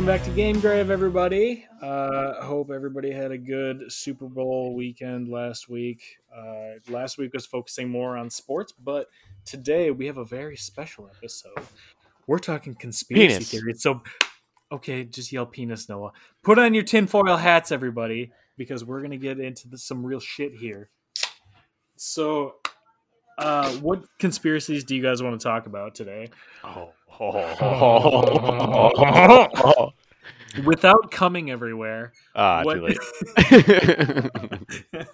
Welcome back to Game Grave, everybody. Uh, hope everybody had a good Super Bowl weekend last week. Uh, last week was focusing more on sports, but today we have a very special episode. We're talking conspiracy Penis. theories. So, okay, just yell penis, Noah. Put on your tinfoil hats, everybody, because we're going to get into the, some real shit here. So, uh, what conspiracies do you guys want to talk about today? Oh. Without coming everywhere, ah, What- too late.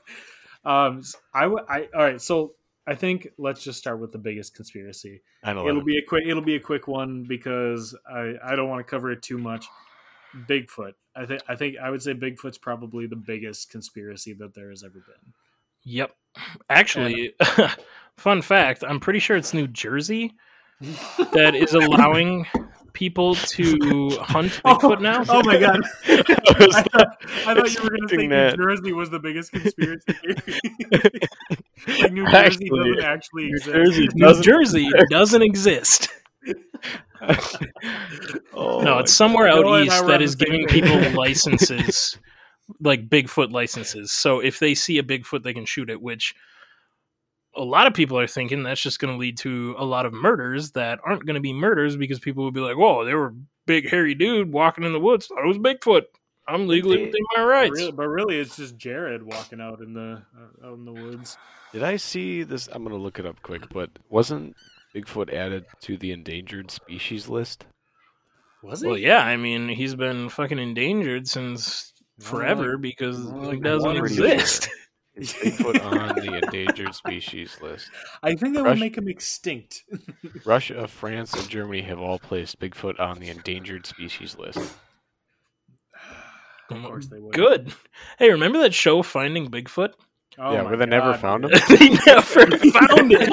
um, s- I, w- I all right. So I think let's just start with the biggest conspiracy. I know. It'll be a quick. It'll be a quick one because I I don't want to cover it too much. Bigfoot. I think I think I would say Bigfoot's probably the biggest conspiracy that there has ever been. Yep. Actually, fun fact, I'm pretty sure it's New Jersey that is allowing people to hunt oh, Bigfoot now. Oh my god! I thought, I thought you were going to expecting think that. New Jersey was the biggest conspiracy theory. like New Jersey Actually, doesn't actually New exist. Jersey New doesn't- Jersey doesn't exist. Oh no, it's somewhere God. out Noah east were that on the is same giving page. people licenses, like Bigfoot licenses. So if they see a Bigfoot, they can shoot it, which a lot of people are thinking that's just going to lead to a lot of murders that aren't going to be murders because people will be like, whoa, there were big hairy dude walking in the woods. Thought it was Bigfoot. I'm legally They- within my But rights. really, but really, it's just Jared walking out in the uh, out in the woods. Did I see this? I'm gonna look it up quick. But wasn't Bigfoot added to the endangered species list? Was it? Well, yeah, I mean, he's been fucking endangered since Well, forever because well, he doesn't I'm exist. Is Bigfoot on the endangered species list? I think that would make him extinct. Russia, France, and Germany have all placed Bigfoot on the endangered species list. of course they would. Good. Hey, remember that show Finding Bigfoot? Oh yeah, my where they never found dude. him. they never found it.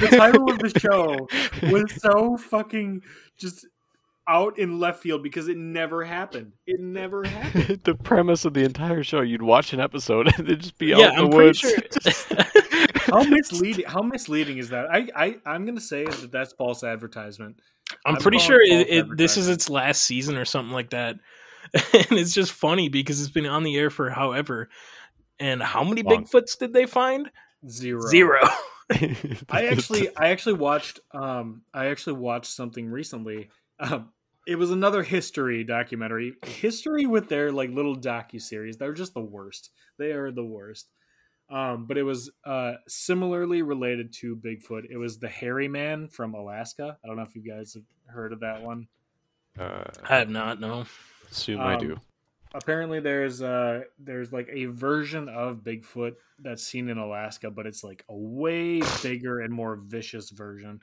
the title of the show was so fucking just out in left field because it never happened. It never happened. the premise of the entire show, you'd watch an episode and they'd just be out in the woods. sure. How misleading? How misleading is that? I, I I'm gonna say that that's false advertisement. I'm I'm pretty sure it it, this is its last season or something like that. And it's just funny because it's been on the air for however. And how many Long. Bigfoots did they find? Zero. Zero. I actually I actually watched um I actually watched something recently. Um it was another history documentary. History with their like little docu series. They're just the worst. They are the worst. Um but it was uh similarly related to Bigfoot. It was the hairy man from Alaska. I don't know if you guys have heard of that one. uh, I have not, no. assume I Um, do. apparently there's uh there's like a version of Bigfoot that's seen in Alaska, but it's like a way bigger and more vicious version.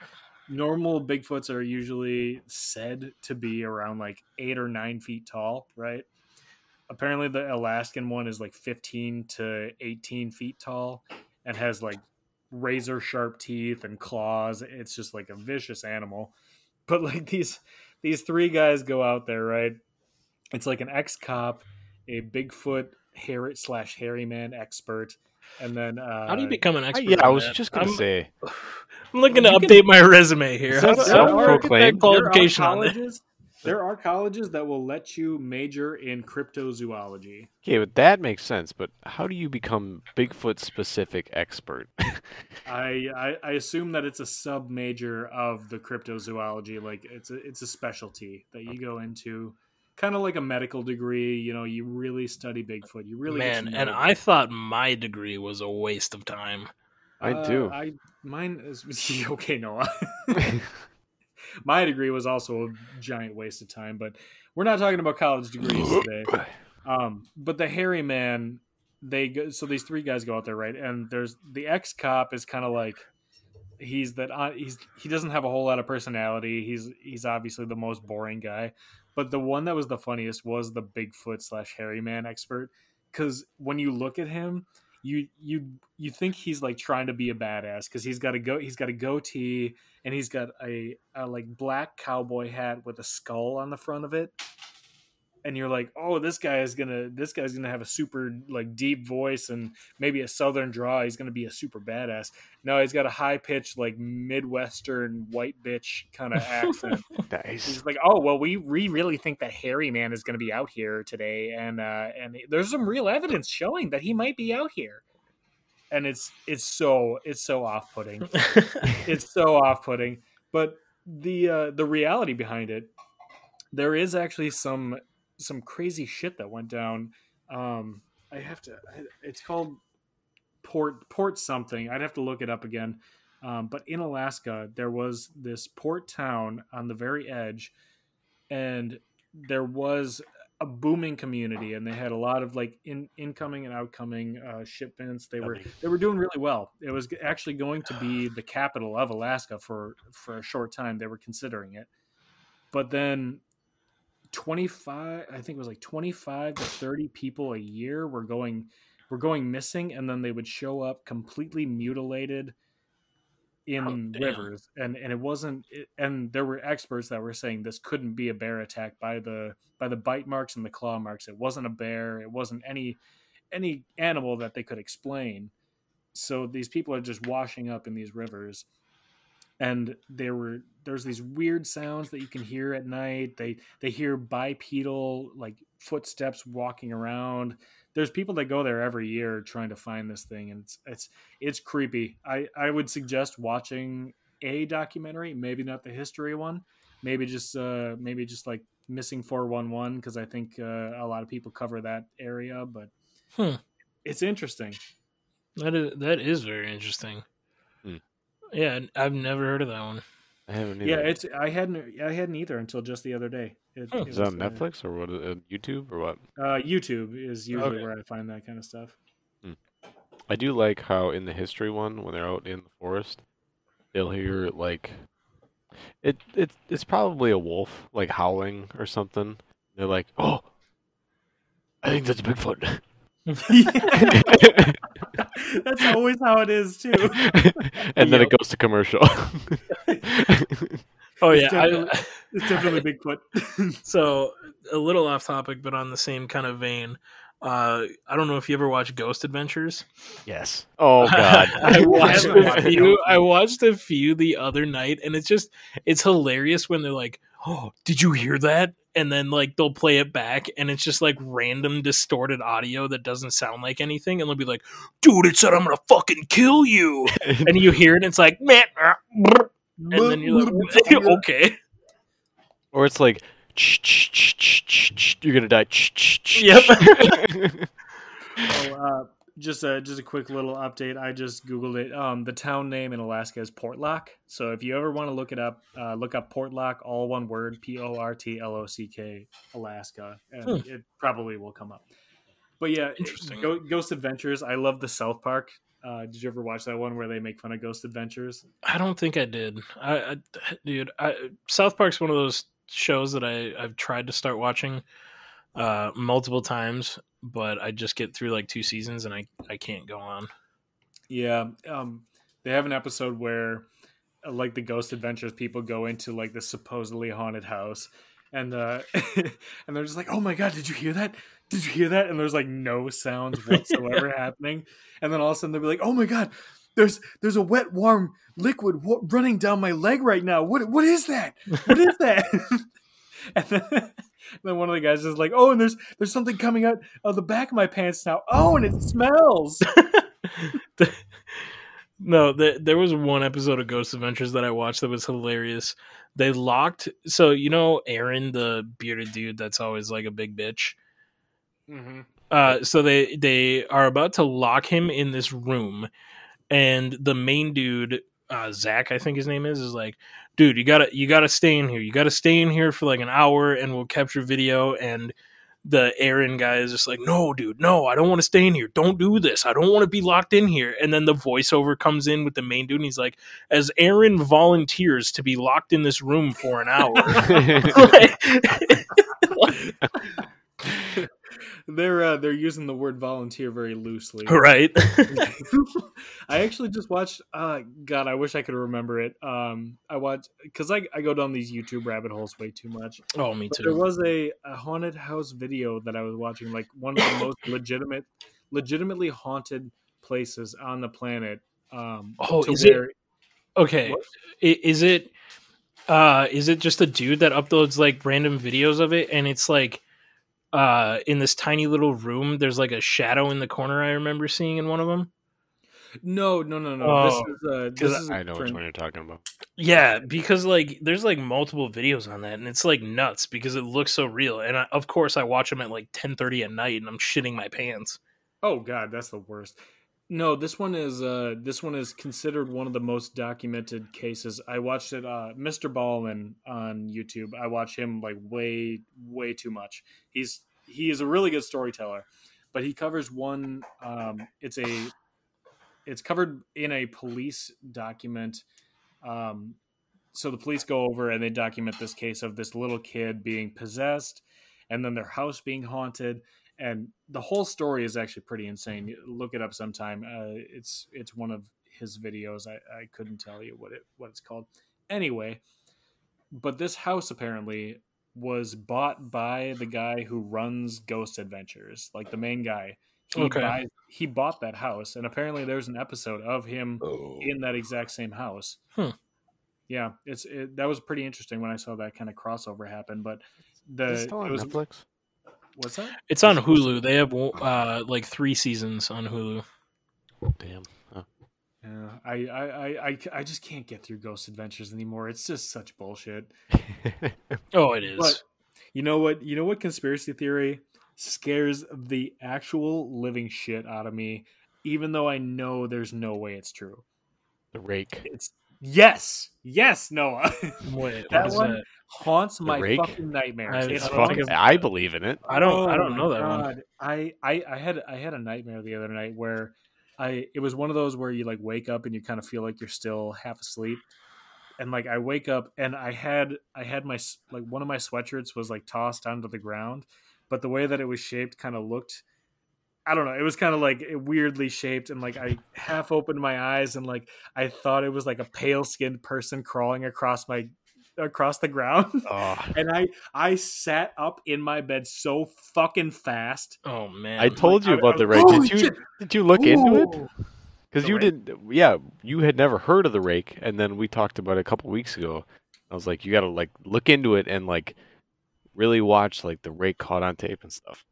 Normal Bigfoots are usually said to be around like eight or nine feet tall, right? Apparently the Alaskan one is like 15 to 18 feet tall and has like razor sharp teeth and claws. It's just like a vicious animal. But like these these three guys go out there, right? It's like an ex cop, a Bigfoot hair slash hairy man expert, and then uh, How do you become an I- expert? yeah, I was that? just gonna I'm, say. I'm looking to You can- update my resume here. Is How that do- how do I get that self-proclaimed? qualification there are on there? colleges. There are colleges that will let you major in cryptozoology. Okay, but that makes sense. But how do you become Bigfoot specific expert? I, I I assume that it's a sub major of the cryptozoology. Like it's a it's a specialty that you go into, kind of like a medical degree. You know, you really study Bigfoot. You really Man, and know I thought my degree was a waste of time. I Uh, do. I mine is okay, Noah. My degree was also a giant waste of time, but we're not talking about college degrees today. Um, but the hairy man, they go, so these three guys go out there, right? And there's the ex cop is kind of like he's that uh, he's he doesn't have a whole lot of personality. He's he's obviously the most boring guy. But the one that was the funniest was the Bigfoot slash hairy man expert because when you look at him, you you you think he's like trying to be a badass because he's got a go he's got a goatee and he's got a, a like black cowboy hat with a skull on the front of it and you're like, oh, this guy is gonna this guy's gonna have a super like deep voice and maybe a southern draw. He's gonna be a super badass. No, he's got a high pitched like midwestern white bitch kind of accent. Nice. He's like, oh well, we we really think that hairy man is going to be out here today, and uh, and there's some real evidence showing that he might be out here, and it's it's so it's so off putting, it's so off putting. But the uh, the reality behind it, there is actually some some crazy shit that went down. Um, I have to. It's called port port something. I'd have to look it up again. Um, but in Alaska, there was this port town on the very edge, and there was a booming community, and they had a lot of like in, incoming and outcoming uh, shipments. They were they were doing really well. It was actually going to be the capital of Alaska for for a short time. They were considering it, but then 25 i think it was like 25 to 30 people a year were going were going missing and then they would show up completely mutilated in Oh, rivers. And and it wasn't it, and there were experts that were saying this couldn't be a bear attack by the by the bite marks and the claw marks. It wasn't a bear. It wasn't any any animal that they could explain. So these people are just washing up in these rivers and there were there's these weird sounds that you can hear at night. They they hear bipedal like footsteps walking around. There's people that go there every year trying to find this thing and it's it's it's creepy. I i would suggest watching a documentary maybe not the history one. Maybe just uh maybe just like missing 411 because i think uh, a lot of people cover that area but Hmm. it's interesting. That is that is very interesting. Hmm. Yeah, I've never heard of that one. I haven't. Either. yeah it's i hadn't i hadn't either until just the other day it, Hmm. it Is that was, on uh, Netflix or what? Uh, YouTube or what? Uh, YouTube is usually Okay. where I find that kind of stuff. I do like how in the history one, when they're out in the forest, they'll hear like it. It it's probably a wolf like howling or something. They're like, oh, I think that's Bigfoot. That's always how it is too. and then Yep. it goes to commercial. Oh It's yeah, definitely- I, It's definitely Bigfoot. so a little off topic, but on the same kind of vein. Uh, I don't know if you ever watched Ghost Adventures. yes. Oh God. I watched a few. I watched a few the other night, and it's just it's hilarious when they're like, "Oh, did you hear that?" And then like they'll play it back, and it's just like random distorted audio that doesn't sound like anything, and they'll be like, "Dude, it said I'm gonna fucking kill you," and you hear it, and it's like, "Man," and then you're like, "Okay." or it's like. You're gonna die. Yep. Oh, uh, just a just a quick little update. I just googled it. Um, the town name in Alaska is Portlock. So if you ever want to look it up, uh, look up Portlock, all one word, P O R T L O C K, Alaska, and Hmm. it probably will come up. But yeah, Interesting. Go- Ghost Adventures. I love the South Park. Uh, did you ever watch that one where they make fun of Ghost Adventures? I don't think I did. I, I dude, I, South Park's one of those shows that I I've tried to start watching uh multiple times, but I just get through like two seasons and I I can't go on. Yeah, um, they have an episode where, uh, like, the Ghost Adventures people go into like the supposedly haunted house, and uh, and they're just like, "Oh my god, did you hear that? Did you hear that?" And there's like no sounds whatsoever happening, and then all of a sudden they'll be like, "Oh my god." There's there's a wet warm liquid w- running down my leg right now. What what is that? What is that? and then, then one of the guys is like, "Oh, and there's there's something coming out of the back of my pants now. Oh, and it smells." No, the, there was one episode of Ghost Adventures that I watched that was hilarious. They locked so you know Aaron, the bearded dude that's always like a big bitch. mm-hmm. Uh, so they they are about to lock him in this room, and the main dude, uh, Zach, I think his name is, is like, dude, you gotta you gotta stay in here. You gotta stay in here for like an hour, and we'll capture video. And the Aaron guy is just like, no, dude, no, I don't want to stay in here. Don't do this. I don't want to be locked in here. And then the voiceover comes in with the main dude, and he's like, as Aaron volunteers to be locked in this room for an hour. they're uh, they're using the word volunteer very loosely. right. I actually just watched. Uh, God, I wish I could remember it. Um, I watched because I, I go down these YouTube rabbit holes way too much. oh, me But there was a, a haunted house video that I was watching, like one of the most legitimate, legitimately haunted places on the planet. Um, Oh, is it- Okay, What? Is it uh is it just a dude that uploads like random videos of it and it's like uh in this tiny little room there's like a shadow in the corner I remember seeing in one of them? No, no, no, no. Oh, this is uh, this 'cause is I know which one you're talking about. Yeah, because like there's like multiple videos on that and it's like nuts because it looks so real and I, of course I watch them at like 10:30 at night and I'm shitting my pants. Oh God, that's the worst. No, this one is uh this one is considered one of the most documented cases. I watched it uh Mr. Ballen on YouTube. I watch him like way way too much. He's he is a really good storyteller, but he covers one um it's a it's covered in a police document um so the police go over and they document this case of this little kid being possessed and then their house being haunted and the whole story is actually pretty insane. Look it up sometime. Uh, it's it's one of his videos. I, I couldn't tell you what it what it's called. Anyway, but this house apparently was bought by the guy who runs Ghost Adventures, like the main guy. He Okay. buys, he bought that house, and apparently there's an episode of him Oh. in that exact same house. Hmm. Yeah, it's it, that was pretty interesting when I saw that kind of crossover happen. But the it still it on was Netflix? What's that? It's on Hulu. They have uh like 3 seasons on Hulu. Damn. Huh. Yeah, I, I, I, I, I just can't get through Ghost Adventures anymore. It's just such bullshit. Oh, it is. But you know what? You know what conspiracy theory scares the actual living shit out of me, even though I know there's no way it's true. the rake. It's yes, yes, Noah Wait, that what is one- that? Haunts my Rake? fucking nightmares. I- It's I don't haunts- think fucking. I believe in it. I don't I Oh don't know that one. I, I I had I had a nightmare the other night where I it was one of those where you like wake up and you kind of feel like you're still half asleep. And like I wake up and I had I had my like one of my sweatshirts was like tossed onto the ground, but the way that it was shaped kind of looked I don't know, it was kind of like weirdly shaped and like I half opened my eyes and like I thought it was like a pale skinned person crawling across my across the ground. Oh, and I I sat up in my bed so fucking fast. Oh man. I told you I- about I- the rake. Holy Did you shit. did you look into it? Because you rake? didn't. Yeah, you had never heard of the rake, and then we talked about it a couple weeks ago. I was like, you got to like look into it and like really watch like the rake caught on tape and stuff.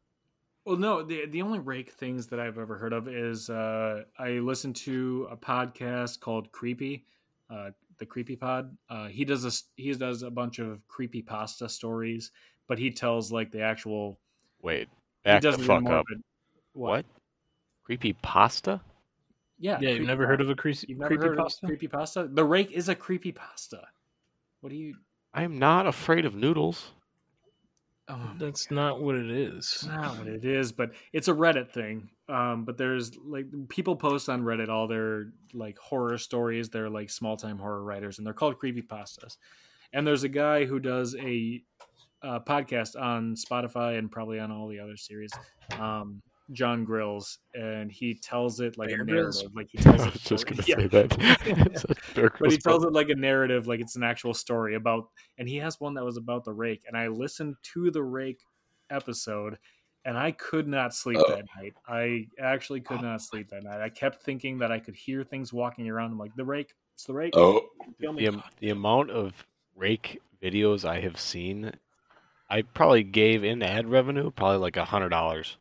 Well, no, the the only rake things that I've ever heard of is uh, I listened to a podcast called Creepy, uh, the Creepy Pod. Uh, he does a s- he does a bunch of creepy pasta stories, but he tells like the actual. Wait, he back the does it in fuck up. of a- What? Creepy pasta? Yeah, Yeah, you've never heard of a cre- You've never creepy heard pasta? of creepy pasta? The rake is a creepy pasta. What do you? I am not afraid of noodles. Oh, That's not what it is. It's not what it is, but it's a Reddit thing. Um, but there's like people post on Reddit all their like horror stories. They're like small time horror writers, and they're called creepypastas. And there's a guy who does a uh, podcast on Spotify and probably on all the other series. Um, Jon Grilz, and he tells it like Bear a Grylls? narrative. Like he tells I it just gonna yeah. say that. But he tells it like a narrative, like it's an actual story about. And he has one that was about the rake, and I listened to the rake episode, and I could not sleep oh. that night. I actually could not sleep that night. I kept thinking that I could hear things walking around. I'm like, the rake, it's the rake. Oh, the, am- the amount of rake videos I have seen, I probably gave in ad revenue probably like a hundred dollars.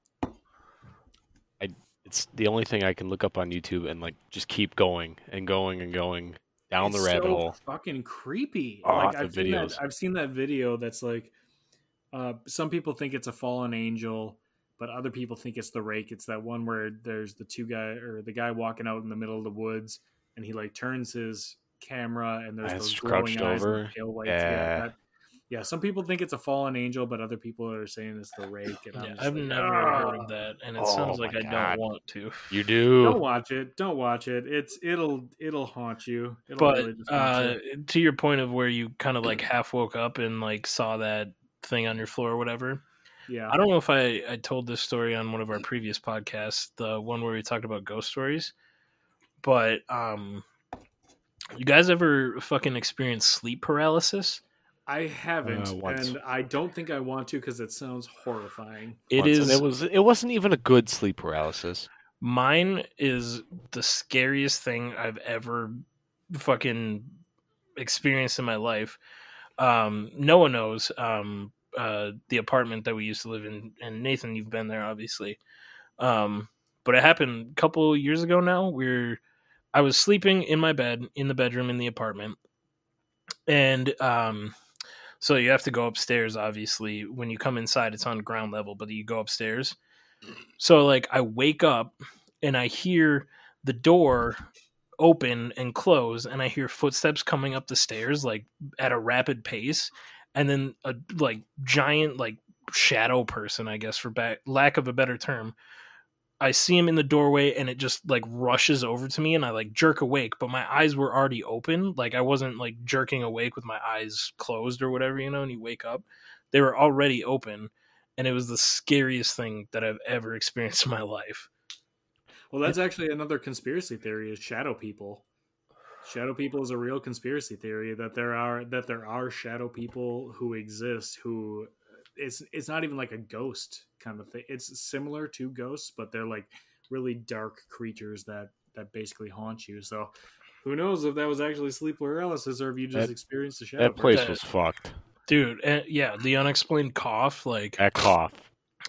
It's the only thing I can look up on YouTube and like just keep going and going and going down the rabbit so hole. Fucking creepy. Oh, like the I've seen that. I've seen that video. That's like, uh, some people think it's a fallen angel, but other people think it's the rake. It's that one where there's the two guy or the guy walking out in the middle of the woods, and he like turns his camera, and there's And those glowing eyes and over. the pale whites. Yeah. Yeah, that- yeah. Some people think it's a fallen angel, but other people are saying it's the rake. And I'm Yeah, just I've like, never "Ah." heard of that, and it Oh sounds my like I God. don't want to. You do. Don't watch it. Don't watch it. It's it'll it'll haunt you. It'll But really haunt uh, you. to your point of where you kind of like half woke up and like saw that thing on your floor or whatever, Yeah. I don't know if I, I told this story on one of our previous podcasts, the one where we talked about ghost stories. But um you guys ever fucking experience sleep paralysis? I haven't, Uh, and I don't think I want to because it sounds horrifying. It Once, is and It was. It wasn't even a good sleep paralysis. mine is the scariest thing I've ever fucking experienced in my life. Um, one knows um, uh, the apartment that we used to live in, and Nathan, you've been there, obviously. Um, but it happened a couple years ago now. Where I was sleeping in my bed in the bedroom in the apartment, and um, so you have to go upstairs. Obviously, when you come inside, it's on ground level, but you go upstairs. So like I wake up and I hear the door open and close and I hear footsteps coming up the stairs like at a rapid pace and then a like giant like shadow person I guess for back, lack of a better term I see him in the doorway and it just like rushes over to me and I like jerk awake but my eyes were already open like I wasn't like jerking awake with my eyes closed or whatever you know and you wake up they were already open and it was the scariest thing that I've ever experienced in my life. Well, that's actually another conspiracy theory: is shadow people. Shadow people is a real conspiracy theory that there are that there are shadow people who exist who it's it's not even like a ghost kind of thing. It's similar to ghosts, but they're like really dark creatures that that basically haunt you. So who knows if that was actually sleep paralysis or if you just That- experienced a shadow. That place that- was fucked. Dude, and yeah, the unexplained cough, like That cough.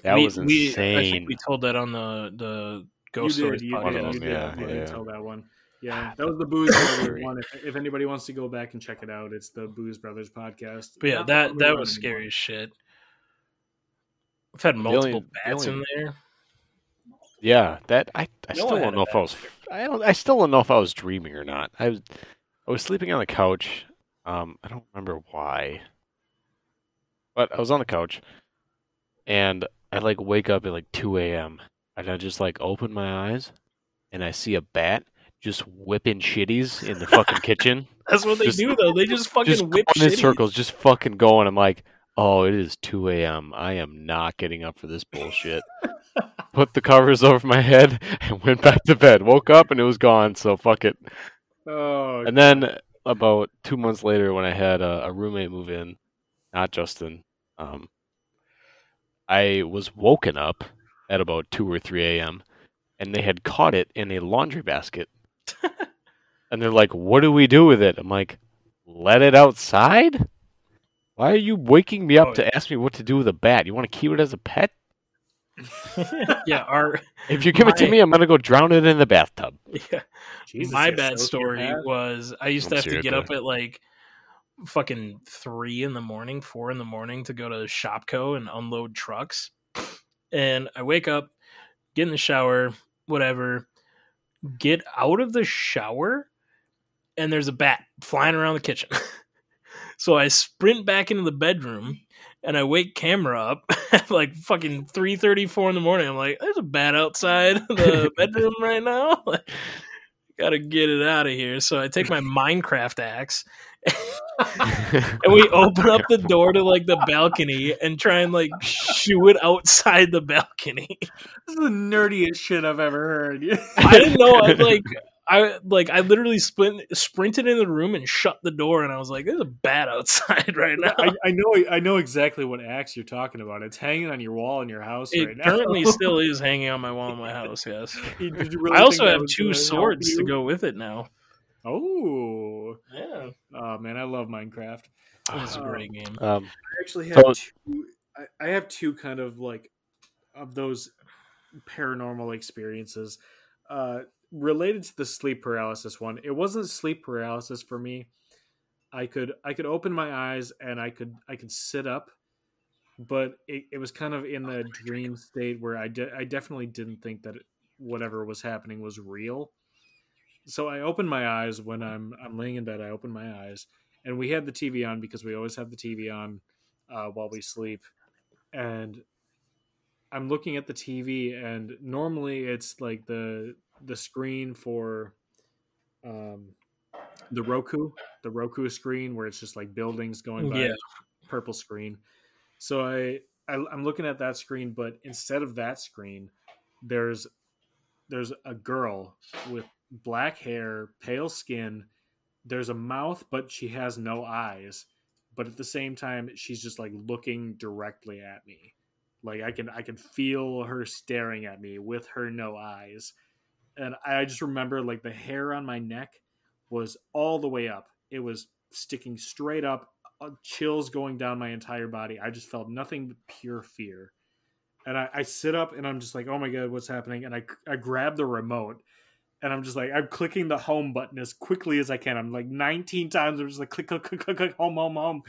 That we- was we- insane. I think we told that on the the You Ghost did, Stories you podcast. One of did, you did, yeah, you did yeah. tell that one. Yeah, ah, that was the Booze Brothers one. If, if anybody wants to go back and check it out, it's the Booze Brothers podcast. But yeah, Not that that was scary as shit. I've had multiple the bats only- in there. Yeah, that I, I No still don't know if I was I don't I still don't know if I was dreaming or not. I was I was sleeping on the couch. Um, I don't remember why, but I was on the couch, and I like wake up at like two a.m. and I just like open my eyes, and I see a bat just whipping shitties in the fucking kitchen. That's what they Just- do though. They just fucking just whip going in circles, just fucking going. I'm like, oh, it is 2 a.m. I am not getting up for this bullshit. Put the covers over my head and went back to bed. Woke up and it was gone. So fuck it. Oh, And then about two months later, when I had a, a roommate move in, not Justin, um, I was woken up at about 2 or 3 a.m. and they had caught it in a laundry basket. and they're like, "What do we do with it?" I'm like, "Let it outside." Why are you waking me up Oh, to ask me what to do with a bat? You want to keep it as a pet? yeah, our If you give it to me, I'm gonna go drown it in the bathtub. yeah, Jesus, my you bad story sociopath. was I used to I'm have to get up at like fucking three in the morning, four in the morning to go to Shopko and unload trucks. And I wake up, get in the shower, whatever, get out of the shower, and there's a bat flying around the kitchen. so I sprint back into the bedroom and I wake camera up at like fucking three thirty four in the morning. I'm like, there's a bat outside the bedroom right now. Like, gotta get it out of here. So I take my Minecraft axe and we open up the door to like the balcony and try and like shoo it outside the balcony. This is the nerdiest shit I've ever heard. I didn't know I like I like I literally sprint, sprinted in the room and shut the door and I was like, there's a bat outside right now. I, I know I know exactly what axe you're talking about. It's hanging on your wall in your house It right now. It currently still is hanging on my wall in my house, yes. Did you really I also have two swords to go with it now. Oh, Yeah. oh man, I love Minecraft. It's a Oh. great game. um, I actually So- have two. I, I have two kind of like of those paranormal experiences uh, related to the sleep paralysis one. It wasn't sleep paralysis for me. I could I could open my eyes and I could I could sit up, but it, it was kind of in the dream state where I de- I definitely didn't think that it, whatever was happening was real. So I opened my eyes when I'm I'm laying in bed. I opened my eyes and we had the TV on because we always have the TV on uh, while we sleep. And I'm looking at the TV, and normally it's like the the screen for um, the Roku, the Roku screen where it's just like buildings going by, Yeah. purple screen. So I I, I'm looking at that screen, but instead of that screen, there's there's a girl with black hair, pale skin. There's a mouth, but she has no eyes. But at the same time, she's just like looking directly at me. Like I can I can feel her staring at me with her no eyes. And I just remember like the hair on my neck was all the way up. It was sticking straight up, uh, chills going down my entire body. I just felt nothing but pure fear. And I, I sit up and I'm just like, oh my God, what's happening? And I, I grab the remote and I'm just like, I'm clicking the home button as quickly as I can. I'm like 19 times. I'm just like, click, click, click, click, click home, home, home.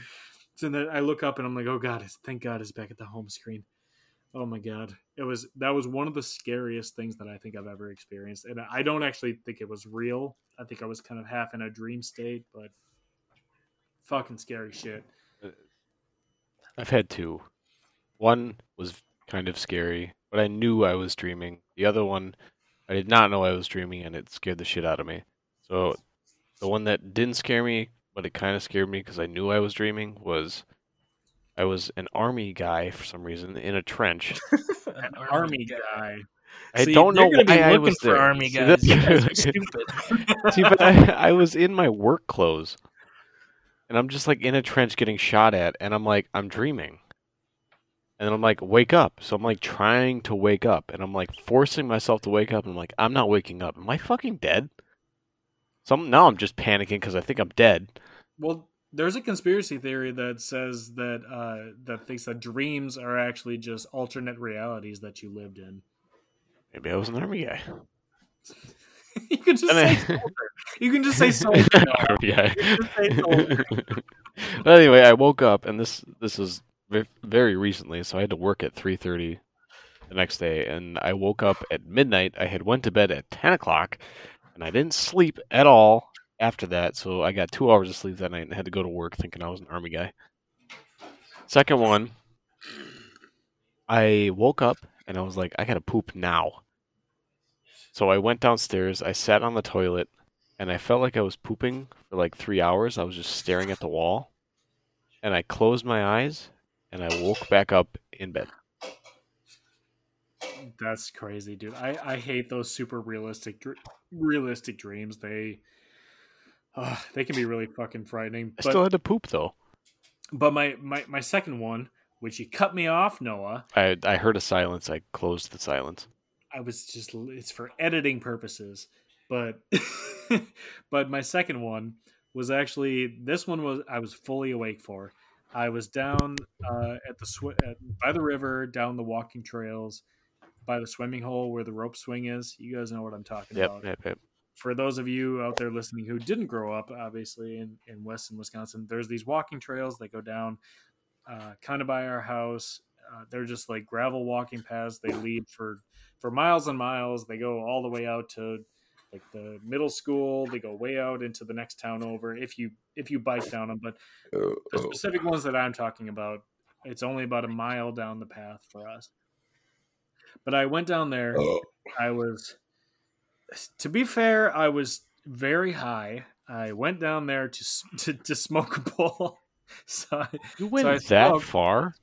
So then I look up and I'm like, oh God, thank God it's back at the home screen. Oh my God. It was, that was one of the scariest things that I think I've ever experienced. And I don't actually think it was real. I think I was kind of half in a dream state, but fucking scary shit. Uh, I've had two. One was kind of scary, but I knew I was dreaming. The other one, I did not know I was dreaming, and it scared the shit out of me. So, the one that didn't scare me, but it kind of scared me because I knew I was dreaming, was I was an army guy for some reason in a trench. An army guy. I See, don't know they're be why I was for there. army See, guys. that's- You guys stupid. See, but I, I was in my work clothes, and I'm just like in a trench getting shot at, and I'm like, I'm dreaming. And then I'm like, wake up. So I'm like trying to wake up, and I'm like forcing myself to wake up. And I'm like, I'm not waking up. Am I fucking dead? So I'm, now I'm just panicking because I think I'm dead. Well, there's a conspiracy theory that says that uh, that thinks that dreams are actually just alternate realities that you lived in. Maybe I was an army guy. you can just say soldier. You can just say soldier. Say soldier. But anyway, I woke up, and this this is very recently, so I had to work at 3:30 the next day, and I woke up at midnight. I had went to bed at 10 o'clock, and I didn't sleep at all after that. So I got two hours of sleep that night and had to go to work thinking I was an army guy. Second one, I woke up and I was like, I gotta poop now. So I went downstairs. I sat on the toilet, and I felt like I was pooping for like three hours. I was just staring at the wall, and I closed my eyes, and I woke back up in bed. That's crazy, dude. I, I hate those super realistic realistic dreams. They uh, they can be really fucking frightening. I But still had to poop though. but my, my my second one, which you cut me off, Noah. I I heard a silence. I closed the silence. I was just it's for editing purposes. But but my second one was actually this one was I was fully awake for. I was down uh, at the sw- at, by the river, down the walking trails, by the swimming hole where the rope swing is. You guys know what I'm talking Yep, about. yep, yep. For those of you out there listening who didn't grow up, obviously in in Weston, Wisconsin, there's these walking trails that go down uh, kind of by our house. Uh, they're just like gravel walking paths. They lead for for miles and miles. They go all the way out to like the middle school. They go way out into the next town over if you if you bike down them. But the specific ones that I'm talking about, it's only about a mile down the path for us. But I went down there. I was, to be fair, I was very high. I went down there to to, to smoke a bowl. so I, You went I that smoked. far?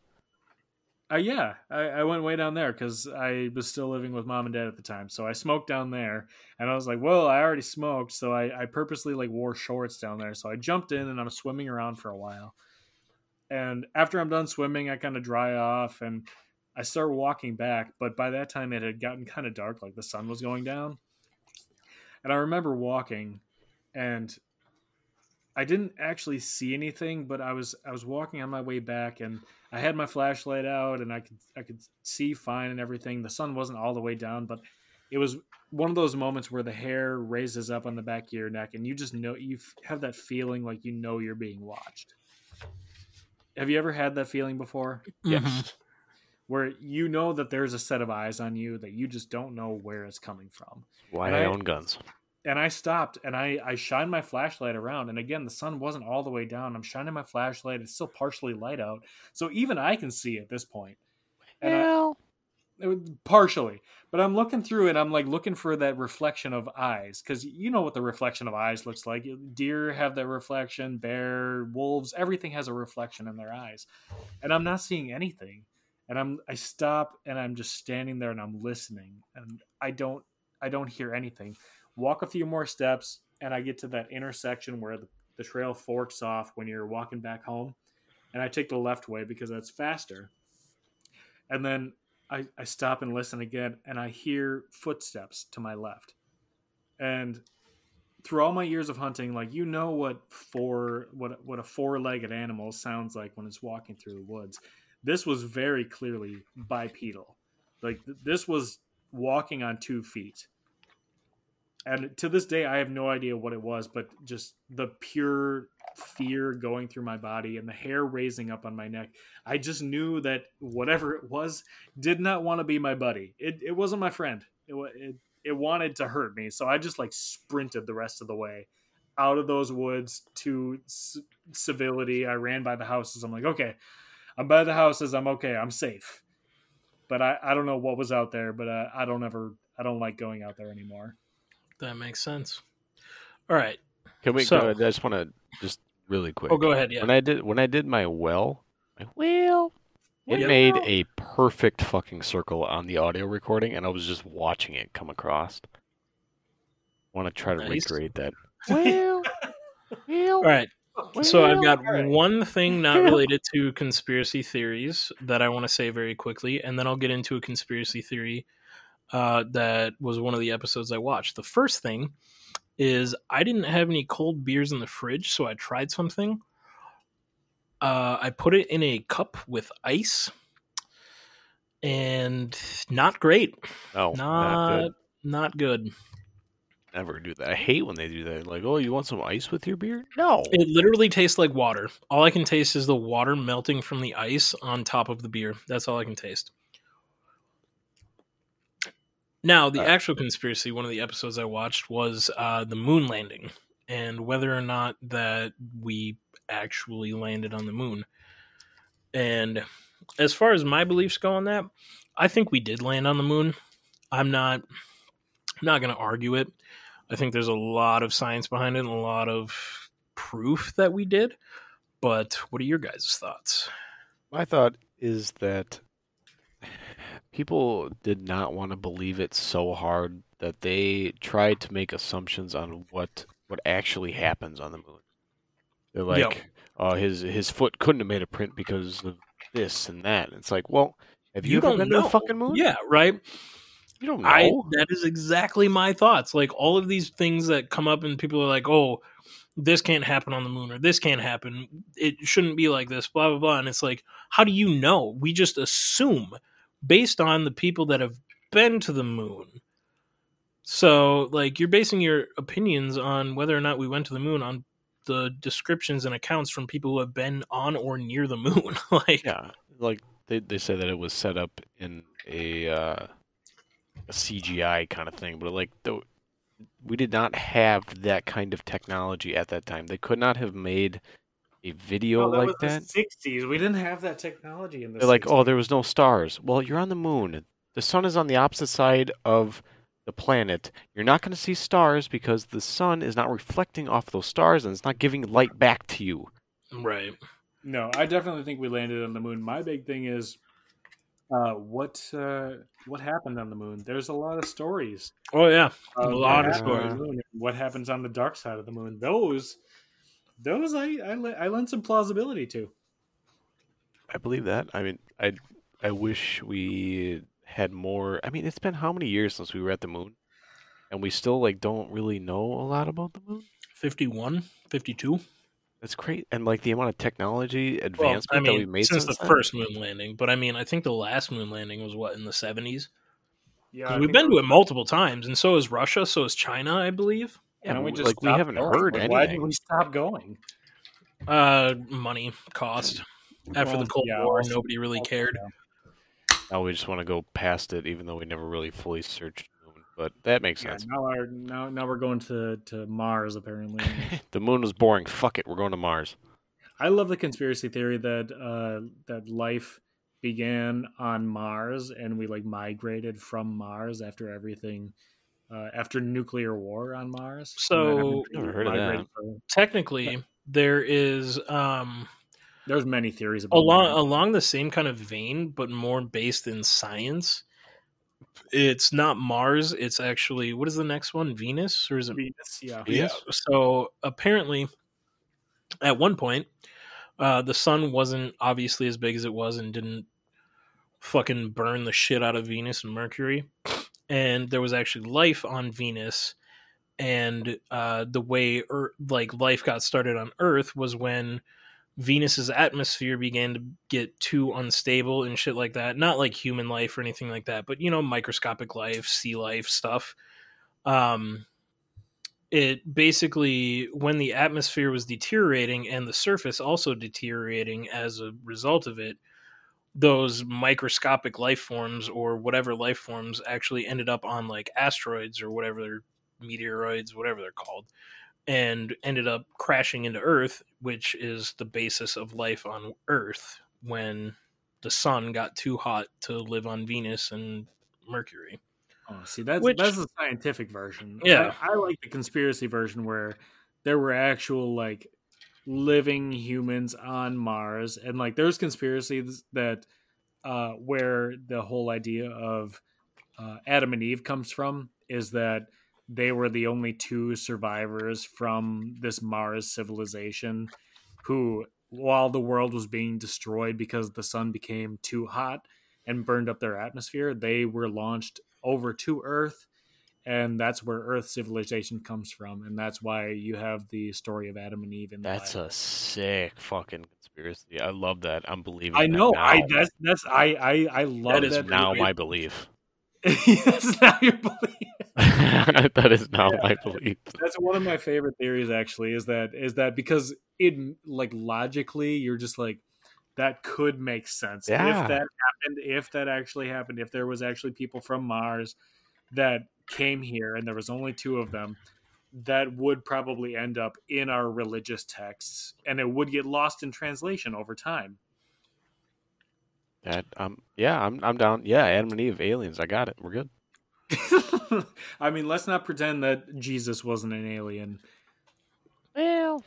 uh, yeah, I, I went way down there because I was still living with mom and dad at the time. So I smoked down there, and I was like, "Well, I already smoked," so I, I purposely like wore shorts down there. So I jumped in, and I'm swimming around for a while. And after I'm done swimming, I kind of dry off, and I start walking back. But by that time, it had gotten kind of dark, like the sun was going down. And I remember walking, and I didn't actually see anything, but I was I was walking on my way back, and I had my flashlight out, and I could I could see fine and everything. The sun wasn't all the way down, but it was one of those moments where the hair raises up on the back of your neck, and you just know you have that feeling like you know you're being watched. Have you ever had that feeling before? Yes. Mm-hmm. Where you know that there's a set of eyes on you that you just don't know where it's coming from. Why And I I- own guns. and I stopped and I I shined my flashlight around and again the sun wasn't all the way down. I'm shining my flashlight. It's still partially light out, so even I can see at this point. And I- Well, it was- partially, but I'm looking through and I'm like looking for that reflection of eyes because you know what the reflection of eyes looks like. Deer have that reflection. Bear, wolves, everything has a reflection in their eyes, and I'm not seeing anything. And I'm I stop and I'm just standing there and I'm listening and I don't I don't hear anything. Walk a few more steps and I get to that intersection where the, the trail forks off when you're walking back home and I take the left way because that's faster. And then I, I stop and listen again and I hear footsteps to my left. And through all my years of hunting, like you know what four what what a four legged animal sounds like when it's walking through the woods. This was very clearly hmm. bipedal. Like th- this was walking on two feet. And to this day I have no idea what it was, but just the pure fear going through my body and the hair raising up on my neck. I just knew that whatever it was did not want to be my buddy. It it wasn't my friend. It it it wanted to hurt me. So I just like sprinted the rest of the way out of those woods to c- civility. I ran by the houses. I'm like, okay, I'm by the houses. I'm okay. I'm safe. But I, I don't know what was out there, but uh, I don't ever, I don't like going out there anymore. That makes sense. All right. Can we? So- go, I just want to just really quick. Oh, go ahead. Yeah. When I did when I did my well, my well, it Well. made a perfect fucking circle on the audio recording, and I was just watching it come across. want to try to Nice. recreate that. Well, well. All right. So I've got one thing not related to conspiracy theories that I want to say very quickly, and then I'll get into a conspiracy theory uh, that was one of the episodes I watched. The first thing is I didn't have any cold beers in the fridge, so I tried something. Uh, I put it in a cup with ice, and not great. Oh, not Not good. not good. Never do that. I hate when they do that. Like, oh, you want some ice with your beer? No. It literally tastes like water. All I can taste is the water melting from the ice on top of the beer. That's all I can taste. Now, the Uh, actual conspiracy, one of the episodes I watched was uh, the moon landing and whether or not that we actually landed on the moon. And as far as my beliefs go on that, I think we did land on the moon. I'm not I'm not going to argue it. I think there's a lot of science behind it and a lot of proof that we did. But what are your guys' thoughts? My thought is that people did not want to believe it so hard that they tried to make assumptions on what what actually happens on the moon. They're like, Yep. "Oh, his his foot couldn't have made a print because of this and that." And it's like, well, have you, You ever been to the fucking moon? Yeah, right. You don't know. I that is exactly my thoughts. Like all of these things that come up and people are like, "Oh, this can't happen on the moon or this can't happen. It shouldn't be like this, blah blah blah." And it's like, how do you know? We just assume based on the people that have been to the moon. So, like you're basing your opinions on whether or not we went to the moon on the descriptions and accounts from people who have been on or near the moon. like Yeah, like they they say that it was set up in a uh, a CGI kind of thing, but like the, we did not have that kind of technology at that time. They could not have made a video Oh, that like was that. the 60s. We didn't have that technology in the They're like, oh, there was no stars. Well, you're on the moon. The sun is on the opposite side of the planet. You're not going to see stars because the sun is not reflecting off those stars and it's not giving light back to you. right. No, I definitely think we landed on the moon. My big thing is uh, what uh, what happened on the moon. There's a lot of stories. Oh yeah. A what lot of happened on the stories. What happens on the dark side of the moon? Those, those I I, le- I lend some plausibility to. I believe that. I mean, I I wish we had more. I mean, it's been how many years since we were at the moon, and we still like don't really know a lot about the moon. 51, 52. That's great, and like the amount of technology Well, advancement I that we made since the then. first moon landing, but I mean, I think the last moon landing was what in the seventies. Yeah, we've been to it multiple times, and so is Russia, so is China, I believe. Yeah, Why don't we just like we haven't going? heard Like, Why did we stop going? Uh, money cost after Well, the Cold yeah, War, also- nobody really cared. Now we just want to go past it, even though we never really fully searched the moon. But that makes Yeah, sense. now, our, now, now we're going to, to Mars, apparently. the moon was boring. Fuck it, we're going to Mars. I love the conspiracy theory that uh, that life began on Mars and we like migrated from Mars after everything uh, after nuclear war on Mars. So- Never heard of that. for- Technically, there is um, there's many theories about along that. along the same kind of vein, but more based in science. It's not Mars. It's actually what is the next one? Venus or is it? Venus, yeah. Yeah. So apparently, at one point, uh, the sun wasn't obviously as big as it was and didn't fucking burn the shit out of Venus and Mercury. And there was actually life on Venus. And uh, the way Earth, like life got started on Earth was when Venus's atmosphere began to get too unstable and shit like that. Not like human life or anything like that, but you know, microscopic life, sea life stuff. Um, it basically when the atmosphere was deteriorating and the surface also deteriorating as a result of it those microscopic life forms or whatever life forms actually ended up on like asteroids or whatever meteoroids whatever they're called and ended up crashing into earth which is the basis of life on earth when the sun got too hot to live on venus and mercury Oh, see, that's Which- that's the scientific version. Yeah. I, I like the conspiracy version where there were actual like living humans on Mars, and like there's conspiracies that uh, where the whole idea of uh, Adam and Eve comes from is that they were the only two survivors from this Mars civilization who, while the world was being destroyed because the sun became too hot and burned up their atmosphere, they were launched over to Earth, and that's where Earth civilization comes from, and that's why you have the story of Adam and Eve in That's Bible. a sick fucking conspiracy. I love that. I'm believing. I know. Now. I that's that's I I I love That is that now my belief. that's now your belief. that is not Yeah. my belief. That's one of my favorite theories. Actually, is that is that because it like logically, you're just like that could make sense Yeah. if that happened. If that actually happened, if there was actually people from Mars that came here and there was only two of them, that would probably end up in our religious texts, and it would get lost in translation over time. That um yeah, I'm I'm down. Yeah, Adam and Eve, aliens. I got it. We're good. I mean, let's not pretend that Jesus wasn't an alien. Well,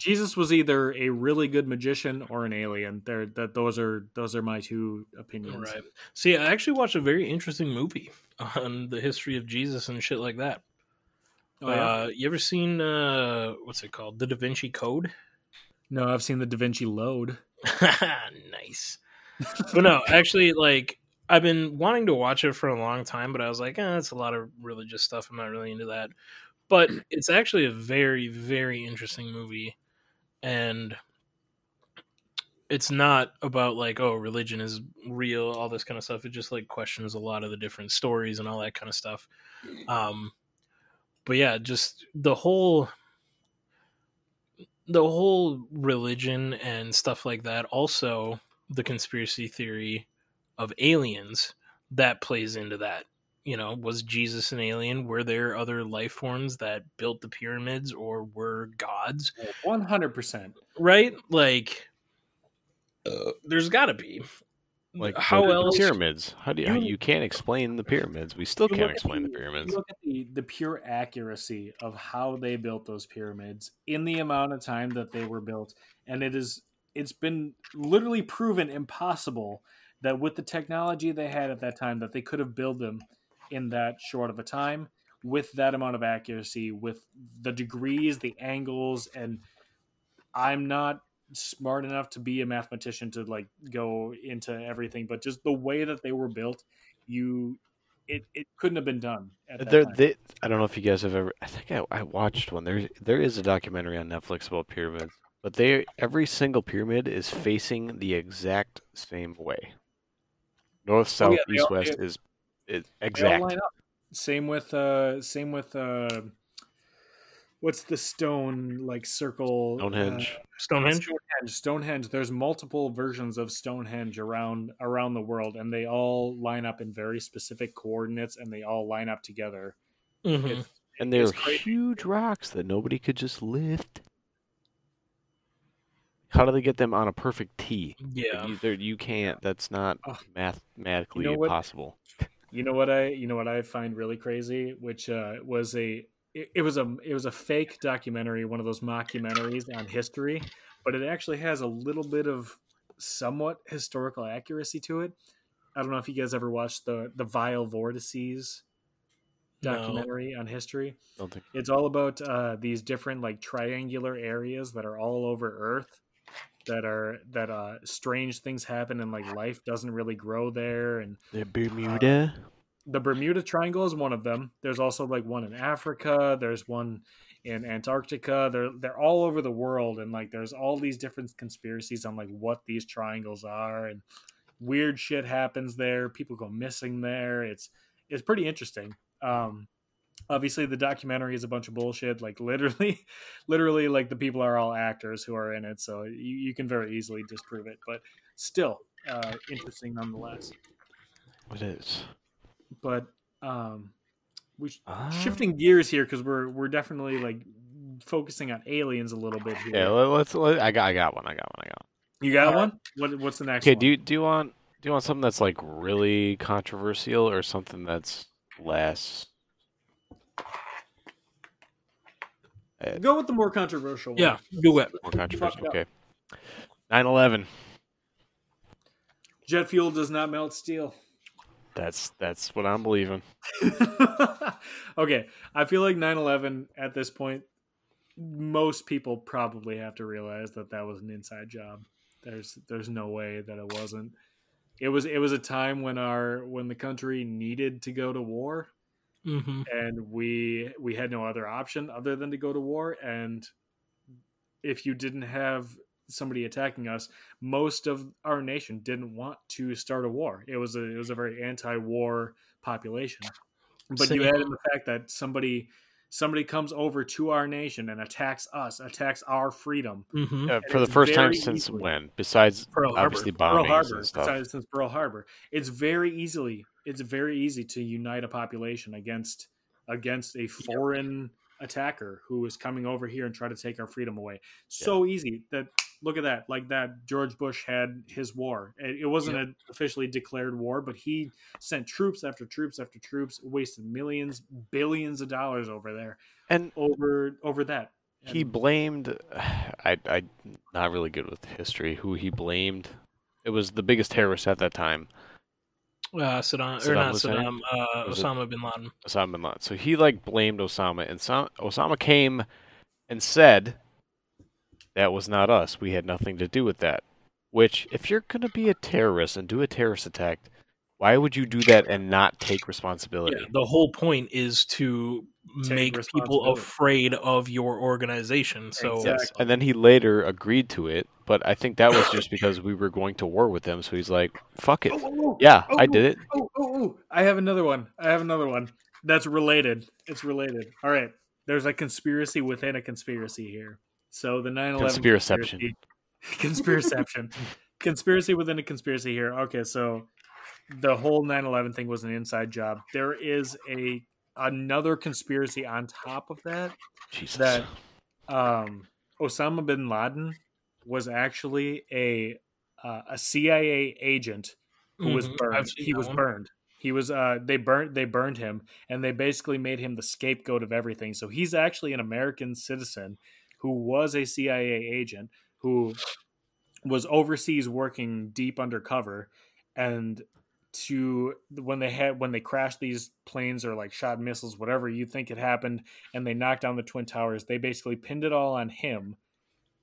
Jesus was either a really good magician or an alien. There, that those are those are my two opinions. Right. See, I actually watched a very interesting movie on the history of Jesus and shit like that. Oh, yeah? uh, you ever seen uh, what's it called, The Da Vinci Code? no, I've seen the Da Vinci Load. nice. But no, actually, like I've been wanting to watch it for a long time, but I was like, eh, it's a lot of religious stuff. I'm not really into that. But it's actually a very, very interesting movie, and it's not about like, oh, religion is real, all this kind of stuff. It just like questions a lot of the different stories and all that kind of stuff. Um, but yeah, just the whole the whole religion and stuff like that also the conspiracy theory of aliens that plays into that you know was jesus an alien were there other life forms that built the pyramids or were gods One hundred percent. right like uh, there's got to be like how what are the else pyramids? How do you, You- you can't explain the pyramids? We still can't explain the the- pyramids. Look at the, the pure accuracy of how they built those pyramids in the amount of time that they were built, and it is it's been literally proven impossible that with the technology they had at that time that they could have built them in that short of a time with that amount of accuracy, with the degrees, the angles, and I'm not smart enough to be a mathematician to like go into everything, but just the way that they were built, you it, it couldn't have been done at that There, time. they, I don't know if you guys have ever. I think I, I watched one. There, there is a documentary on Netflix about pyramids, but they every single pyramid is facing the exact same way. North, south, Oh, yeah, east, all- west they- is, is They all exact. line up. Same with uh same with uh what's the stone like circle Stonehenge. uh, stonehenge Stonehenge. Stonehenge. There's multiple versions of Stonehenge around around the world, and they all line up in very specific coordinates, and they all line up together. Mhm. It's- and they're huge rocks that nobody could just lift. How do they get them on a perfect T? yeah You, you can't. That's not Ugh. mathematically You know possible. You know what I you know what I find really crazy, which uh, was a it, it was a it was a fake documentary, one of those mockumentaries on history, but it actually has a little bit of somewhat historical accuracy to it. I don't know if you guys ever watched the the Vile Vortices No. documentary on history. Don't think. It's all about uh, these different like triangular areas that are all over Earth that are that uh, strange things happen and like life doesn't really grow there and The Bermuda. the Bermuda Triangle is one of them. There's also like one in Africa. There's one in Antarctica. They're they're all over the world, and like there's all these different conspiracies on like what these triangles are, and weird shit happens there. People go missing there. It's it's pretty interesting. Um, obviously, the documentary is a bunch of bullshit. Like literally, literally, like the people are all actors who are in it, so you, you can very easily disprove it. But still, uh, interesting nonetheless it is but um we sh- Ah. shifting gears here because we're we're definitely like focusing on aliens a little bit here. Yeah, let, let's. Let, I got. I got one. I got one. I got. One. you got All right. one? What what's the next Okay. one? Do you do you want do you want something that's like really controversial or something that's less? Go with the more controversial one. Yeah, go it. more controversial. it. Okay. 9/11. Jet fuel does not melt steel. That's that's what I'm believing. okay, I feel like 9/11 at this point most people probably have to realize that that was an inside job. There's there's no way that it wasn't. It was it was a time when our when the country needed to go to war hmm and we we had no other option other than to go to war. And if you didn't have somebody attacking us most of our nation didn't want to start a war. It was a it was a very anti-war population. But you Same. add in the fact that somebody somebody comes over to our nation and attacks us attacks our freedom hmm Uh, for the first time very since easily- when? Besides Pearl Harbor. obviously Pearl bombings Harbor, and stuff. since- since Pearl Harbor, it's very easily it's very easy to unite a population against against a foreign attacker who is coming over here and try to take our freedom away. So easy that look at that, like that George Bush had his war. It, it wasn't an officially declared war, but he sent troops after troops after troops, wasted millions, billions of dollars over there And over over that. he And- blamed. I I not really good with history. Who he blamed? It was the biggest terrorist at that time, Uh, Saddam, or Saddam not Hussein? Saddam, uh, Was it- Osama bin Laden. Osama bin Laden. So he like blamed Osama, and Sa- Osama came and said that was not us. We had nothing to do with that. Which, if you're gonna be a terrorist and do a terrorist attack, why would you do that and not take responsibility? Yeah, the whole point is to Take make people afraid of your organization. So Exactly. Yes, and then he later agreed to it, but I think that was just because we were going to war with them. So he's like, "Fuck it, Oh, oh, oh, yeah, oh, I did it." Oh, oh, oh! I have another one. I have another one that's related. It's related. All right. There's a conspiracy within a conspiracy here. So the 9/11 Conspiraception. conspiraception, conspiracy within a conspiracy here. Okay, so the whole 9/11 thing was an inside job. There is a another conspiracy on top of that Jesus. that um, Osama bin Laden was actually a uh, a CIA agent who was Mhm, burned. He was one. burned. He was uh they burned they burned him and they basically made him the scapegoat of everything. So he's actually an American citizen who was a CIA agent who was overseas working deep undercover and to when they had when they crashed these planes or like shot missiles whatever you think it happened and they knocked down the twin towers they basically pinned it all on him.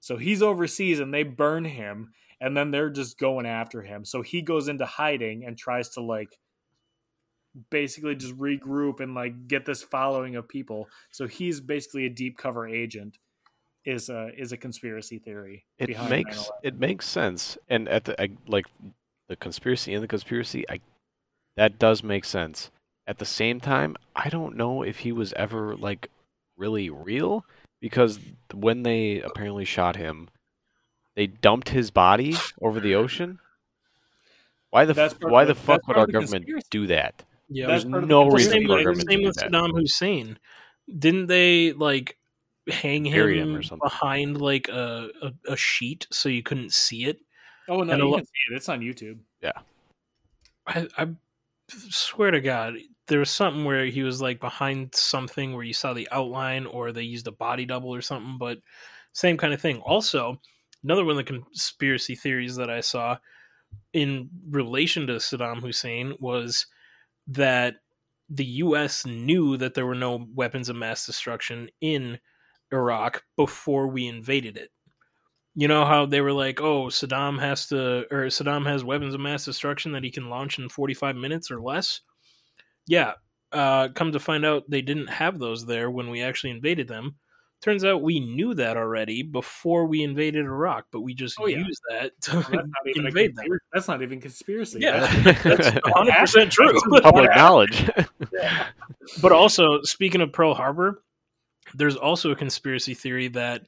So he's overseas and they burn him and then they're just going after him. So he goes into hiding and tries to like basically just regroup and like get this following of people. So he's basically a deep cover agent is a is a conspiracy theory it behind makes 9/11. it makes sense, and at the I, like the conspiracy and the conspiracy, I that does make sense. At the same time, I don't know if he was ever like really real because when they apparently shot him, they dumped his body over the ocean. Why the f- why the the- fuck would our government conspiracy. do that? Yeah, There's no the Well, reason same, for our with, government same to do with that. Saddam Hussein. Didn't they like hang him him, or something. behind like a, a a sheet so you couldn't see it? oh no and a you lo- can see it it's on youtube Yeah. I, I swear to God, there was something where he was like behind something where you saw the outline, or they used a body double or something. But same kind of thing. Also, another one of the conspiracy theories that I saw in relation to Saddam Hussein was that the U.S. knew that there were no weapons of mass destruction in Iraq before we invaded it. You know how they were like, "Oh, Saddam has to, or Saddam has weapons of mass destruction that he can launch in 45 minutes or less." Yeah, uh, come to find out, they didn't have those there when we actually invaded them. Turns out we knew that already before we invaded Iraq, but we just Oh, yeah. used that to That's not even invade them. conspiracy. That's not even conspiracy. Yeah, That's- that's 100 percent true. Public knowledge. But also, speaking of Pearl Harbor, there's also a conspiracy theory that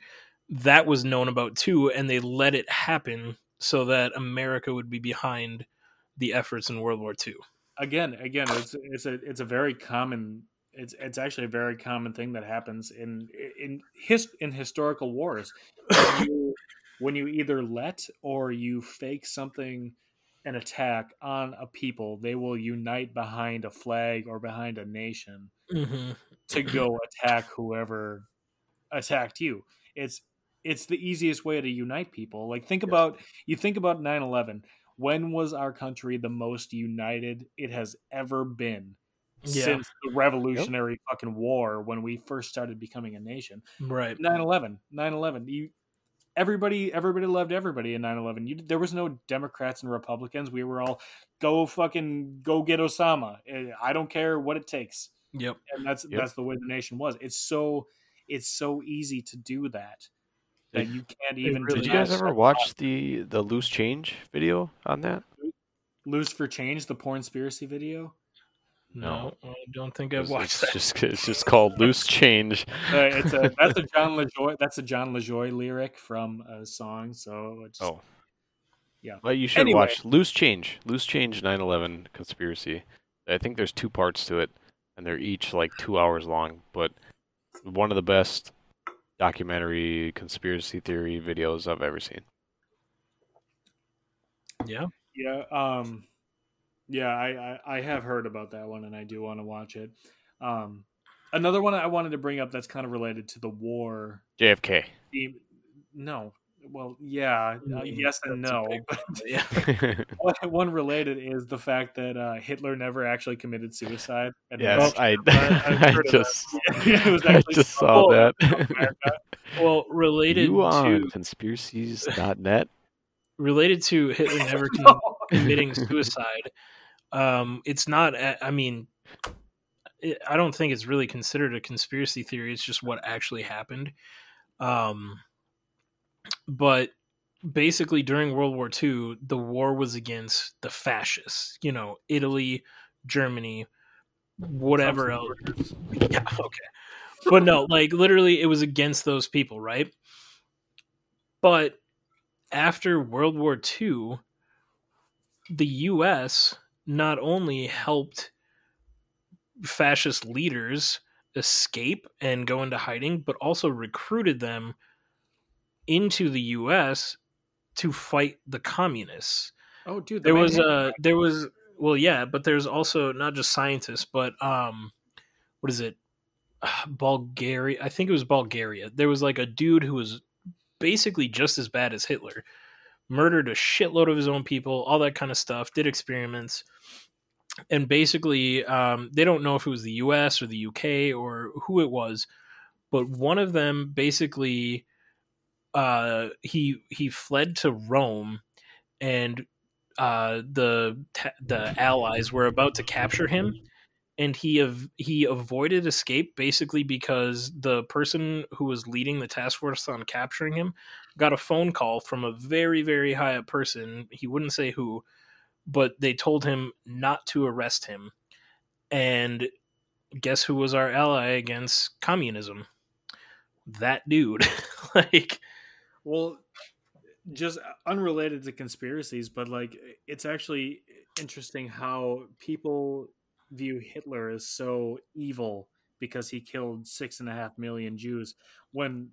that was known about too, and they let it happen so that America would be behind the efforts in World War II. again, again, it's it's a it's a very common. It's it's actually a very common thing that happens in in his in historical wars. When you, when you either let or you fake something, an attack on a people, they will unite behind a flag or behind a nation Mm-hmm. To go attack whoever attacked you. It's it's the easiest way to unite people. Like think about you think about 9/11. When was our country the most united it has ever been Yeah. since the Revolutionary fucking War when we first started becoming a nation? Right. 9/11. 9/11. You everybody everybody loved everybody in 9/11. You, there was no Democrats and Republicans. We were all go fucking go get Osama. Eh, I don't care what it takes Yep. and that's Yep. that's the way the nation was. It's so it's so easy to do that that you can't even. Did you guys ever watch the the loose change video on that? Loose for change the porn conspiracy video? No, I don't think I've watched it's that. just it's just called loose change. Uh, it's a that's a Jon Lajoie that's a Jon Lajoie lyric from a song. So it's, Oh. Yeah. Well, you should Anyway. watch Loose Change. Loose Change 9/11 conspiracy. I think there's two parts to it, and they're each like two hours long. But one of the best documentary conspiracy theory videos I've ever seen. Yeah. yeah, um, yeah, I, I I have heard about that one and I do want to watch it. Um, another one I wanted to bring up that's kind of related to the war JFK. theme. No, well, yeah, uh, Mm, yes and that's no. but Yeah. One- related is the fact that uh, Hitler never actually committed suicide. And yes, I I just I just saw that. Well, related you on to conspiracies.net? related to Hitler never No. committing suicide. Um, it's not. I mean, it, I don't think it's really considered a conspiracy theory. It's just what actually happened. Um, but basically, during World War II, the war was against the fascists. You know, Italy, Germany, whatever else. Yeah, okay. But no, like literally, it was against those people, right? But after World War II, the U.S. not only helped fascist leaders escape and go into hiding, but also recruited them into the U.S. to fight the communists. Oh, dude, the there was a uh there was well yeah but there's also not just scientists but um what is it? Bulgaria i think it was bulgaria. There was like a dude who was basically just as bad as hitler. Murdered a shitload of his own people all that kind of stuff did experiments. And basically um, they don't know if it was the us or the uk or who it was but one of them basically uh, he he fled to rome and uh, the the allies were about to capture him, and he av- he avoided escape basically because the person who was leading the task force on capturing him got a phone call from a very very high up person. He wouldn't say who, but they told him not to arrest him. And guess who was our ally against communism? That dude. like Well, just unrelated to conspiracies, but like it's actually interesting how people view Hitler as so evil because he killed six and a half million Jews when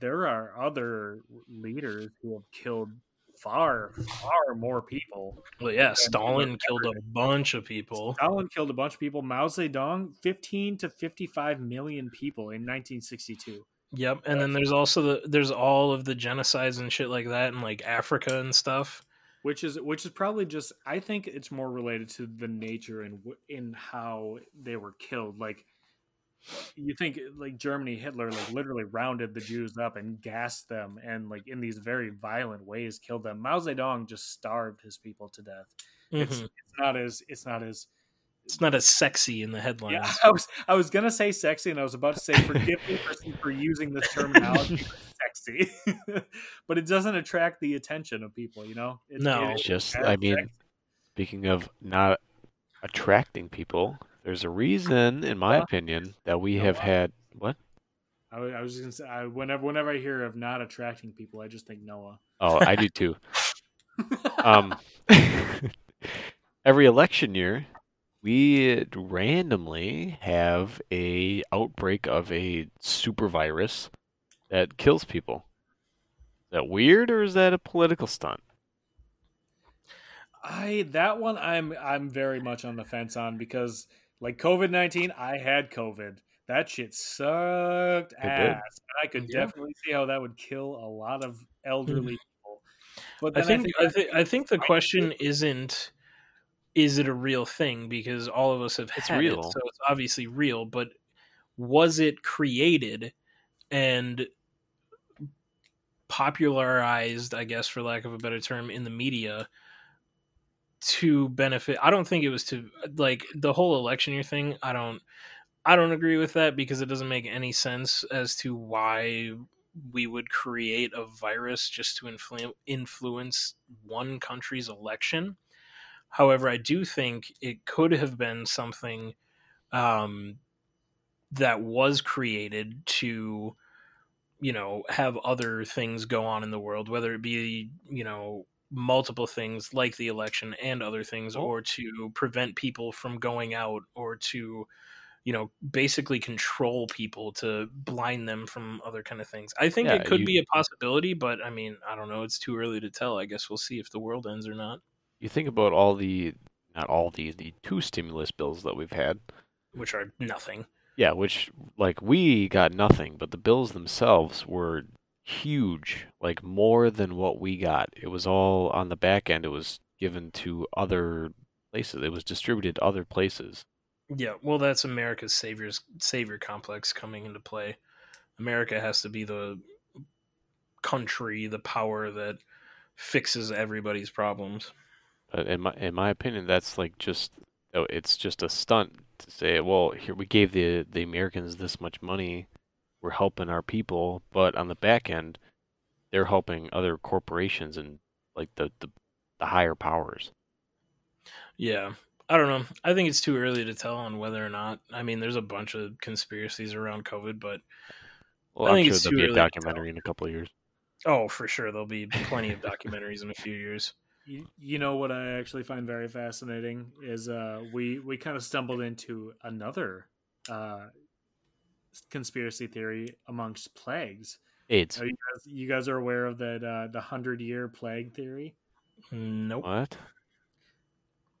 there are other leaders who have killed far, far more people. well, yeah, Stalin killed a bunch of people. Stalin killed a bunch of people. Mao Zedong, 15 to 55 million people in 1962. Yep, and then there's also the there's all of the genocides and shit like that in like Africa and stuff. which is which is probably just I think it's more related to the nature and in how they were killed. Like you think like Germany, Hitler like literally rounded the Jews up and gassed them, and like in these very violent ways killed them. Mao Zedong just starved his people to death. It's, Mhm. it's not as it's not as It's not as sexy in the headlines. yeah. I was I was gonna say sexy, and I was about to say forgive me for, for using this terminology, sexy, but it doesn't attract the attention of people. You know, it, No. it- It's just, I mean, sexy. speaking of not attracting people, there's a reason, in my Well, opinion, that we know have what? had what? I, I was just gonna say I, whenever whenever I hear of not attracting people, I just think Noah. Oh, I do too. Um, every election year, we randomly have a outbreak of a super virus that kills people. Is that weird, or is that a political stunt? I that one I'm I'm very much on the fence on because like COVID nineteen, I had COVID. That shit sucked did. ass. I could Yeah. definitely see how that would kill a lot of hmm. elderly people. But I then think I think I think the question isn't is it a real thing because all of us have It's real. it, so it's obviously real. But was it created and popularized, I guess, for lack of a better term, in the media to benefit? I don't think it was to like the whole election year thing. I don't. I don't agree with that because it doesn't make any sense as to why we would create a virus just to influ- influence one country's election. However, I do think it could have been something um, that was created to, you know, have other things go on in the world, whether it be, you know, multiple things like the election and other things, Oh. or to prevent people from going out, or to, you know, basically control people to blind them from other kind of things. I think Yeah, it could you- be a possibility, but I mean, I don't know. It's too early to tell. I guess we'll see if the world ends or not, You think about all the, not all the, the two stimulus bills that we've had. which are nothing. Yeah, which like we got nothing, but the bills themselves were huge, like more than what we got. It was all on the back end. It was given to other places. It was distributed to other places. Yeah, well, that's America's saviors savior complex coming into play. America has to be the country, the power that fixes everybody's problems. But in my in my opinion, that's like just oh, it's just a stunt to say, well, here we gave the the Americans this much money, we're helping our people, but on the back end, they're helping other corporations and like the the, the higher powers. Yeah, I don't know. I think it's too early to tell on whether or not. I mean, there's a bunch of conspiracies around COVID, but Well, I think sure it's there'll too be a documentary in a couple of years. oh, for sure there'll be plenty of documentaries in a few years. You, you know what I actually find very fascinating is uh, we we kind of stumbled into another uh, conspiracy theory amongst plagues. AIDS. You guys you guys are aware of that uh, the hundred year plague theory? Nope. What?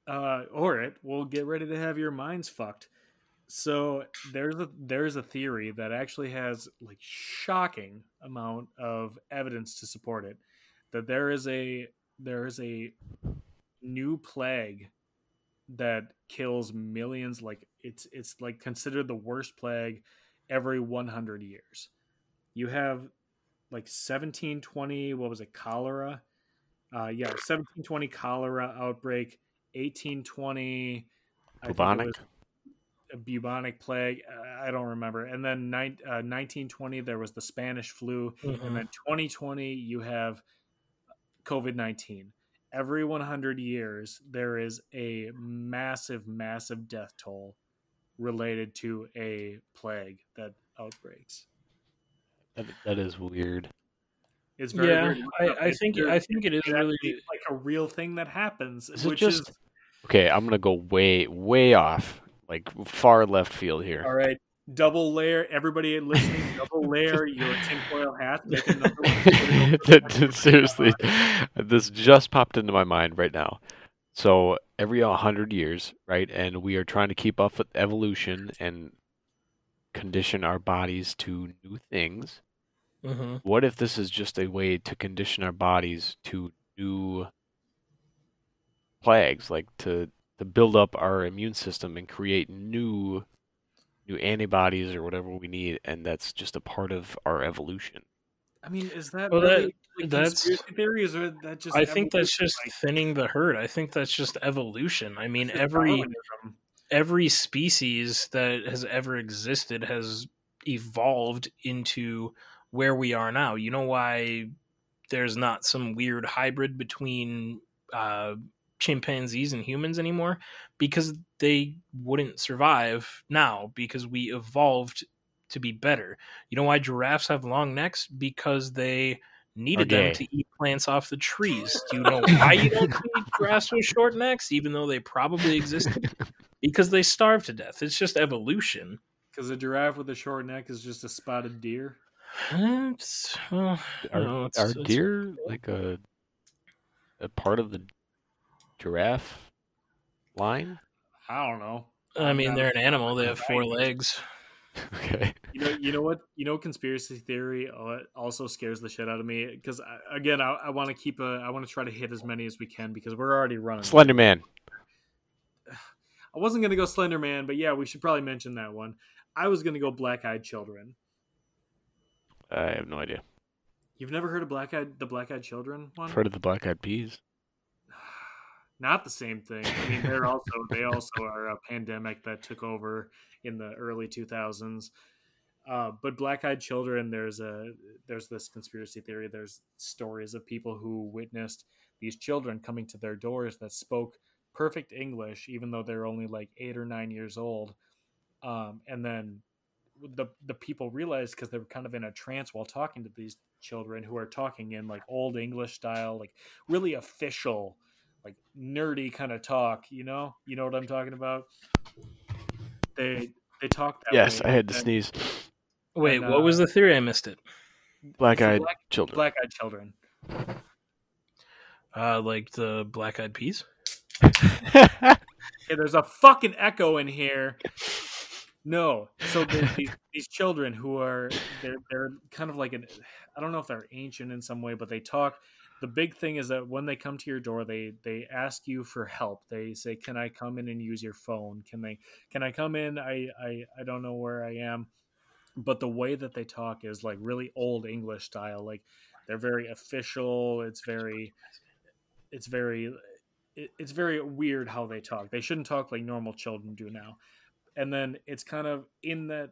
Uh, or it will get ready to have your minds fucked. So there's a there's a theory that actually has like shocking amount of evidence to support it. That there is a there is a new plague that kills millions. Like it's it's like considered the worst plague every 100 years. You have like 1720. What was it? Cholera. Uh, yeah, 1720 cholera outbreak. 1820 I think it Bubonic? a bubonic plague. I don't remember. And then nine, uh, 1920 there was the Spanish flu, Mhm. and then 2020 you have COVID 19. Every 100 years there is a massive, massive death toll related to a plague that outbreaks. That, that is weird. It's very Yeah, weird. I, I It's- think there- I think it is really like a real thing that happens, Is it which just is okay? I'm gonna go way, way off, like far left field here. all right. Double layer, everybody listening. Double layer your tinfoil hat. Make a number one, put it over That- Seriously, this just popped into my mind right now. So every hundred years, right, and we are trying to keep up with evolution and condition our bodies to new things. hmm What if this is just a way to condition our bodies to new plagues, like to to build up our immune system and create new new antibodies or whatever we need, and that's just a part of our evolution. I mean, is that Well, that- like, that's- conspiracy theories that just? I think that's just Like, thinning the herd. I think that's just evolution. I mean, every every species that has ever existed has evolved into where we are now. You know why there's not some weird hybrid between uh, chimpanzees and humans anymore? Because they wouldn't survive now because we evolved to be better. You know why giraffes have long necks? Because they needed them to eat plants off the trees. Do you know why you don't see giraffes with short necks, even though they probably existed? because they starve to death. It's just evolution. Because a giraffe with a short neck is just a spotted deer. It's, well, Are, no, it's- are it's- deer like a a part of the giraffe line? I don't know. I mean, I'm they're an animal. They have four legs. Okay. You know, you know what? You know, conspiracy theory uh, also scares the shit out of me. Because again, I, I want to keep a, I want to try to hit as many as we can because we're already running. Slender Man. I wasn't gonna go Slender Man, but yeah, we should probably mention that one. I was gonna go Black Eyed Children. I have no idea. You've never heard of Black Eyed, the Black Eyed Children one? I've heard of the Black Eyed Peas. Not the same thing. I mean, they're also they also are a pandemic that took over in the early 2000s. Uh, but Black Eyed Children, there's a there's this conspiracy theory. There's stories of people who witnessed these children coming to their doors that spoke perfect English, even though they're only like eight or nine years old. Um, and then the the people realized because they were kind of in a trance while talking to these children who are talking in like old English style, like really official, like nerdy kind of talk. You know, you know what I'm talking about. They they talk that Yes, way, I had to and- sneeze. Wait, And, what was uh, the theory? I missed it. Black-eyed Black- Children. Black eyed children. Uh, like the black eyed peas. Okay, there's a fucking echo in here. No, so these these children who are they're they're kind of like an I don't know if they're ancient in some way, but they talk. The big thing is that when they come to your door, they they ask you for help. They say, "Can I come in and use your phone? Can they? Can I come in? I I I don't know where I am." But the way that they talk is like really old English style. Like they're very official. It's very, it's very it, it's very weird how they talk. They shouldn't talk like normal children do now. And then it's kind of in that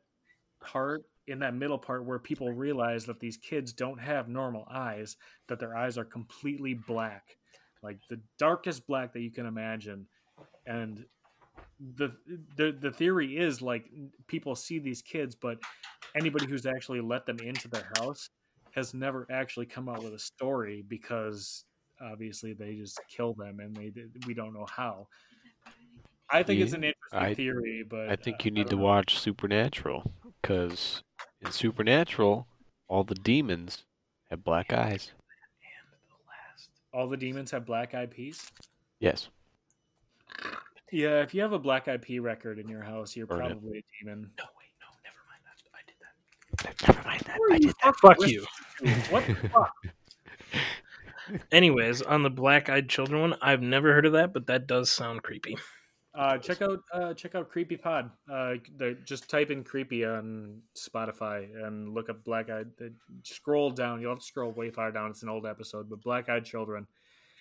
part, in that middle part, where people realize that these kids don't have normal eyes, that their eyes are completely black, like the darkest black that you can imagine. And the the the theory is like people see these kids, but anybody who's actually let them into their house has never actually come out with a story because obviously they just kill them and they we don't know how. I think it's an interesting I- theory, but I think uh, you need to know. watch Supernatural because in Supernatural, all the demons have black eyes. all the demons have black eyed peas. Yes. Yeah, if you have a black eyed pea record in your house, you're Burn it. probably a demon. No, wait, no, never mind. I, I did that. Never mind that. Who I did that. Fuck you. What the fuck? Anyways, on the black eyed children one, I've never heard of that, but that does sound creepy. Uh, check out uh, check out Creepy Pod. Uh, just type in creepy on Spotify and look up Black Eyed. Scroll down. You'll have to scroll way far down. It's an old episode, but Black Eyed Children.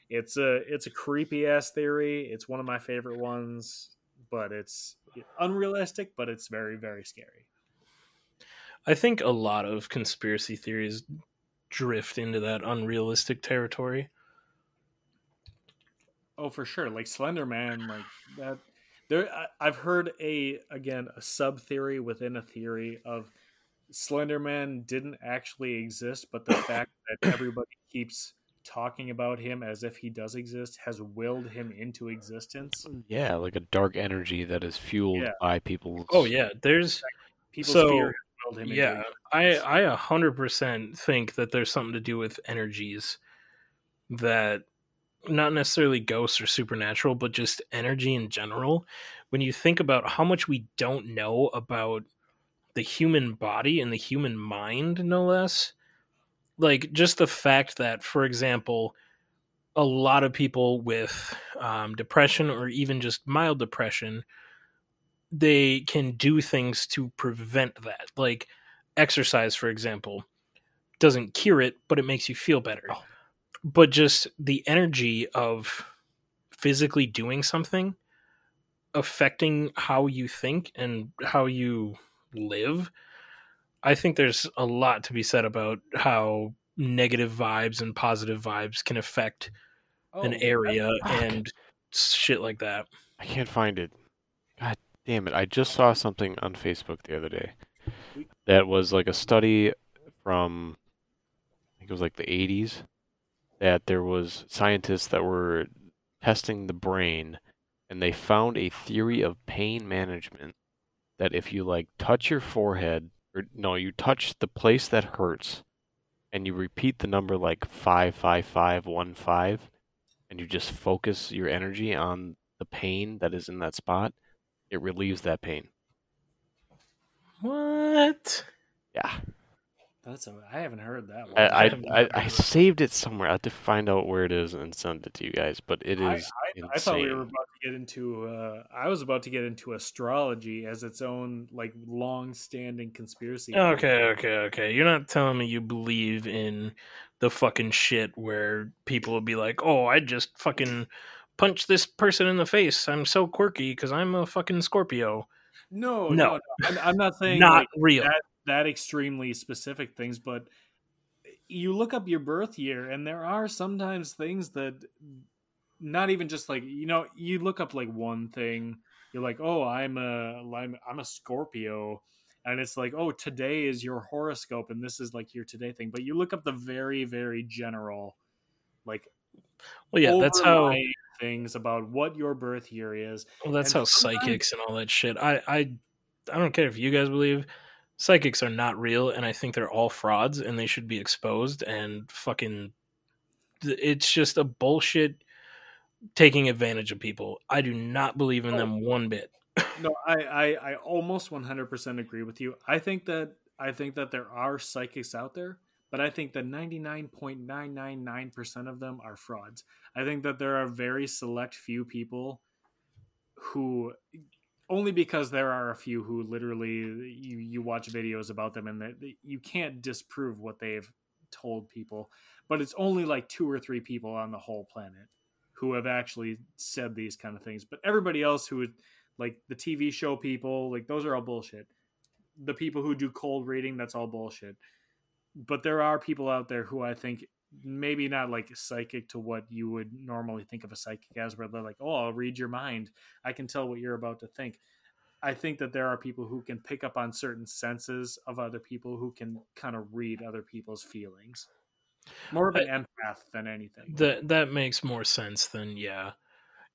It's a it's a creepy ass theory. It's one of my favorite ones, but it's unrealistic. But it's very very scary. I think a lot of conspiracy theories drift into that unrealistic territory. Oh, for sure. Like Slender Man, like that. There, I, I've heard a again a sub theory within a theory of Slender Man didn't actually exist, but the fact that everybody keeps talking about him as if he does exist has willed him into existence. Mm, yeah, like a dark energy that is fueled Yeah. by people's. Oh yeah, there's People's So, fear willed him. yeah. into I I a hundred percent think that there's something to do with energies that not necessarily ghosts or supernatural, but just energy in general. When you think about how much we don't know about the human body and the human mind, no less. Like just the fact that, for example, a lot of people with um, depression or even just mild depression, they can do things to prevent that. Like exercise, for example, doesn't cure it, but it makes you feel better. Oh. But just the energy of physically doing something affecting how you think and how you live. I think there's a lot to be said about how negative vibes and positive vibes can affect oh, an Oh, area and shit like that. I can't find it. God damn it. I just saw something on Facebook the other day that was like a study from, I think it was like the 80s, that there was scientists that were testing the brain and they found a theory of pain management that if you like touch your forehead, or no, you touch the place that hurts and you repeat the number like 55515 and you just focus your energy on the pain that is in that spot, it relieves that pain. What? Yeah, That's a, I haven't heard that one. I I, haven't I, I saved it somewhere. I have to find out where it is and send it to you guys. But it is. I, I, insane. I thought we were about to get into. Uh, I was about to get into astrology as its own like long-standing conspiracy. theory. Okay, okay, okay. You're not telling me you believe in the fucking shit where people will be like, "Oh, I just fucking punch this person in the face. I'm so quirky because I'm a fucking Scorpio." No, No. no, no. I'm, I'm not saying Not like, real. that that extremely specific things, but you look up your birth year, and there are sometimes things that not even just like you know you look up like one thing. You're like, oh, I'm a I'm, I'm a Scorpio, and it's like, oh, today is your horoscope, and this is like your today thing. But you look up the very very general, like Well, yeah, that's how. things about what your birth year is, Well, that's and how sometimes- psychics and all that shit. I, I, I don't care if you guys believe psychics are not real, and I think they're all frauds, and they should be exposed. And fucking, it's just a bullshit taking advantage of people. I do not believe in Oh. them one bit. no I, I i almost 100% agree with you i think that i think that there are psychics out there but i think that 99.999% of them are frauds i think that there are very select few people who only because there are a few who literally you you watch videos about them and that you can't disprove what they've told people but it's only like two or three people on the whole planet who have actually said these kind of things but everybody else who would like the TV show people, like those are all bullshit. The people who do cold reading, that's all bullshit. But there are people out there who I think maybe not like psychic to what you would normally think of a psychic as, where they're like, "Oh, I'll read your mind. I can tell what you're about to think." I think that there are people who can pick up on certain senses of other people who can kind of read other people's feelings. More of an empath than anything. That that makes more sense than yeah.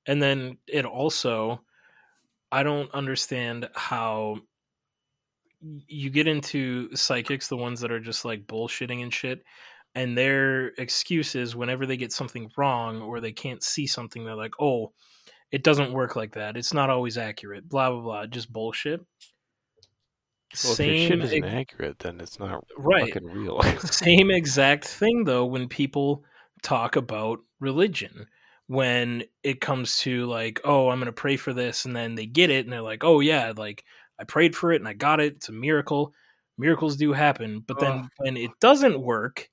And then it also I don't understand how you get into psychics, the ones that are just like bullshitting and shit, and their excuses whenever they get something wrong or they can't see something, they're like, "Oh, it doesn't work like that. It's not always accurate." Blah blah blah. Just bullshit. Well, if your shit Same isn't ex- accurate, then it's not right. fucking real. same exact thing though when people talk about religion when it comes to like oh i'm going to pray for this and then they get it and they're like oh yeah like i prayed for it and i got it it's a miracle miracles do happen but then Ugh. when it doesn't work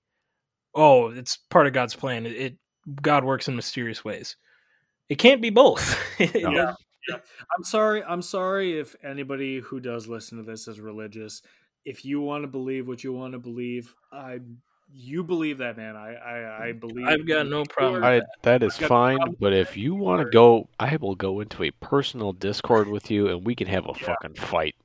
oh it's part of god's plan it, it god works in mysterious ways it can't be both It No. does- I'm sorry. I'm sorry if anybody who does listen to this is religious. If you want to believe what you want to believe, I you believe that, man. I I, I believe. I've got no problem I, that is I've no fine, but if you want to go, I will go into a personal Discord with you, and we can have a Yeah. fucking fight.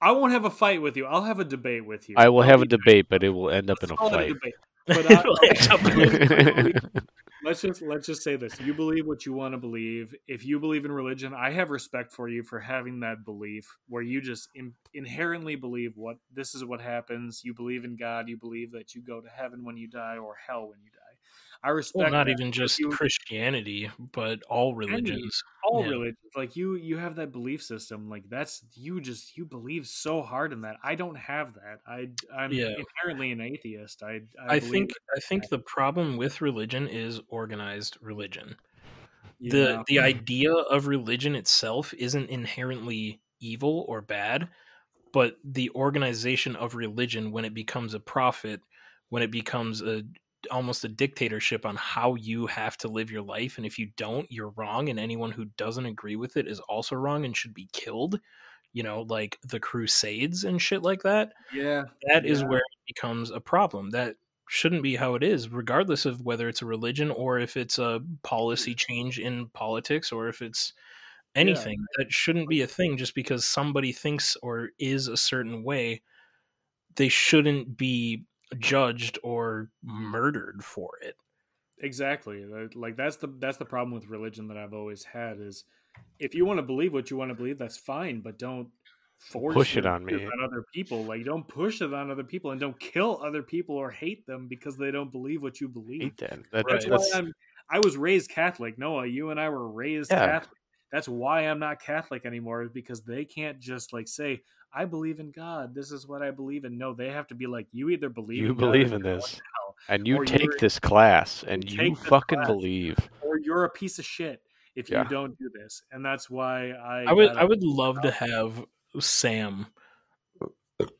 I won't have a fight with you. I'll have a debate with you. I will I'll have a be- debate, but it will end up in let's a call it fight. debate. But I, It'll end up in a let's just let's just say this: you believe what you want to believe. If you believe in religion, I have respect for you for having that belief, where you just in, inherently believe what this is what happens. You believe in God. You believe that you go to heaven when you die or hell when you die. I respect Well, not even just you- Christianity, but all religions. all Yeah. religions like you you have that belief system like that's you just you believe so hard in that i don't have that i i'm Yeah. inherently an atheist i i, I think I think the problem with religion is organized religion. you the the idea of religion itself isn't inherently evil or bad but the organization of religion when it becomes a profit when it becomes a almost a dictatorship on how you have to live your life and if you don't you're wrong and anyone who doesn't agree with it is also wrong and should be killed you know like the crusades and shit like that yeah that is Yeah. where it becomes a problem. That shouldn't be how it is, regardless of whether it's a religion or if it's a policy change in politics or if it's anything. That shouldn't be a thing just because somebody thinks or is a certain way. They shouldn't be judged or murdered for it. exactly like that's the that's the problem with religion that i've always had is if you want to believe what you want to believe that's fine but don't force Push it your on me. on other people like don't push it on other people and don't kill other people or hate them because they don't believe what you believe hate that. That- That's Right. why I'm. I was raised Catholic. Noah, you and I were raised Yeah. Catholic. That's why I'm not Catholic anymore. Is because they can't just like say, "I believe in God. This is what I believe in." No, they have to be like, "You either believe you in God believe in this, hell, and you take this class, and you you fucking class. believe. or you're a piece of shit if you don't do this." And that's why I. I would I would love to have Sam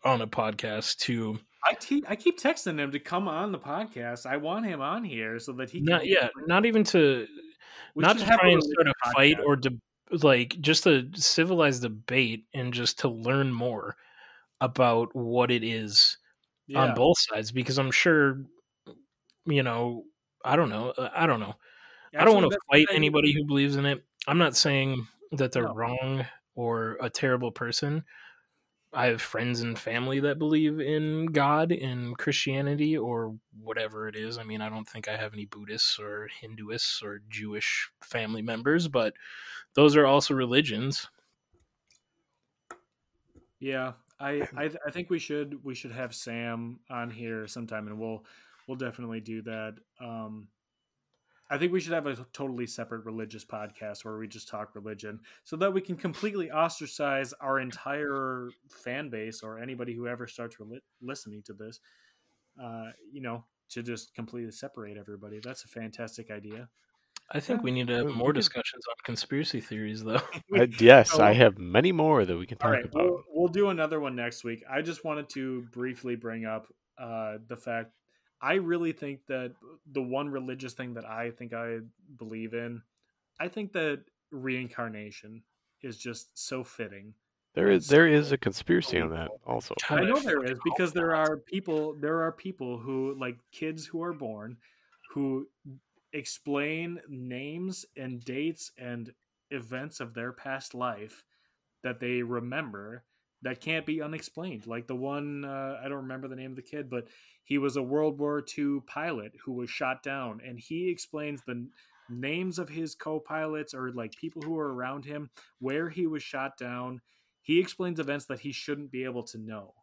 on a podcast to I, te- I keep texting him to come on the podcast. I want him on here so that he. Can not be- yeah, not even to We not to have try and religion start a fight or de- like just a civilized debate and just to learn more about what it is on both sides because I'm sure you know I don't know uh, I don't know I don't want to fight anybody who believes in it. I'm not saying that they're No. wrong or a terrible person. I have friends and family that believe in God and Christianity or whatever it is. I mean, I don't think I have any Buddhists or Hinduists or Jewish family members, but those are also religions. Yeah, I, I I think we should we should have Sam on here sometime, and we'll we'll definitely do that. Um, I think we should have a totally separate religious podcast where we just talk religion, so that we can completely ostracize our entire fan base or anybody who ever starts reli- listening to this. Uh, you know, to just completely separate everybody. That's a fantastic idea. I think Yeah. we need to have We- we more discussions on conspiracy theories, though. I, yes, I have many more that we can talk right, about. we'll, we'll do another one next week. I just wanted to briefly bring up uh, the fact I really think that the one religious thing that I think I believe in, I think that reincarnation is just so fitting. There is there is a conspiracy on that also. I know I there fucking is because there are people there are people who like kids who are born who explain names and dates and events of their past life that they remember that can't be unexplained. Like the one uh, i don't remember the name of the kid but he was a world war ii pilot who was shot down and he explains the names of his co-pilots or like people who were around him where he was shot down. He explains events that he shouldn't be able to know.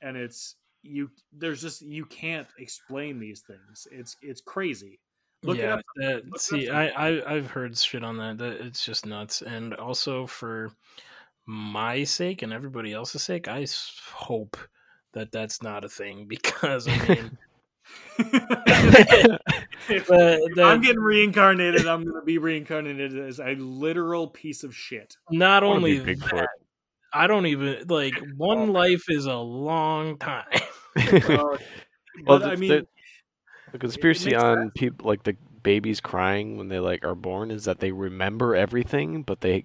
And it's you there's just you can't explain these things. It's it's crazy look it yeah, up that, Look it up see. I, I I've heard shit on that. That it's just nuts. And also for my sake and everybody else's sake, I hope that that's not a thing because I mean, if, the, if the, i'm getting reincarnated i'm gonna be reincarnated as a literal piece of shit not I wanna be only that, I don't even like one life is a long time. Uh, Well, but i the- mean the, the conspiracy makes on people like the babies crying when they like are born is that they remember everything, but they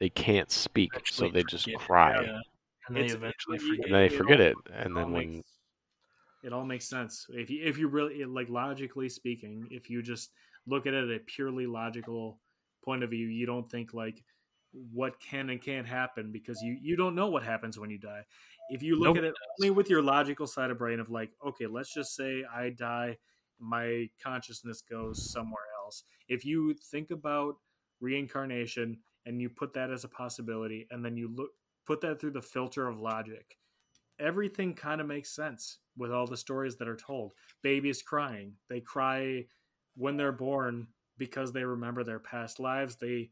they can't speak, so they just forget. cry, Yeah, and they It's- eventually it- forget. and they it forget all- it, and all then when makes- it all makes sense if you if you really like logically speaking if you just look at it at a purely logical point of view you don't think like what can and can't happen because you you don't know what happens when you die if you look Nobody at it only with your logical side of brain of like okay let's just say i die my consciousness goes somewhere else if you think about reincarnation and you put that as a possibility and then you look put that through the filter of logic everything kind of makes sense with all the stories that are told. Babies crying, they cry when they're born because they remember their past lives. They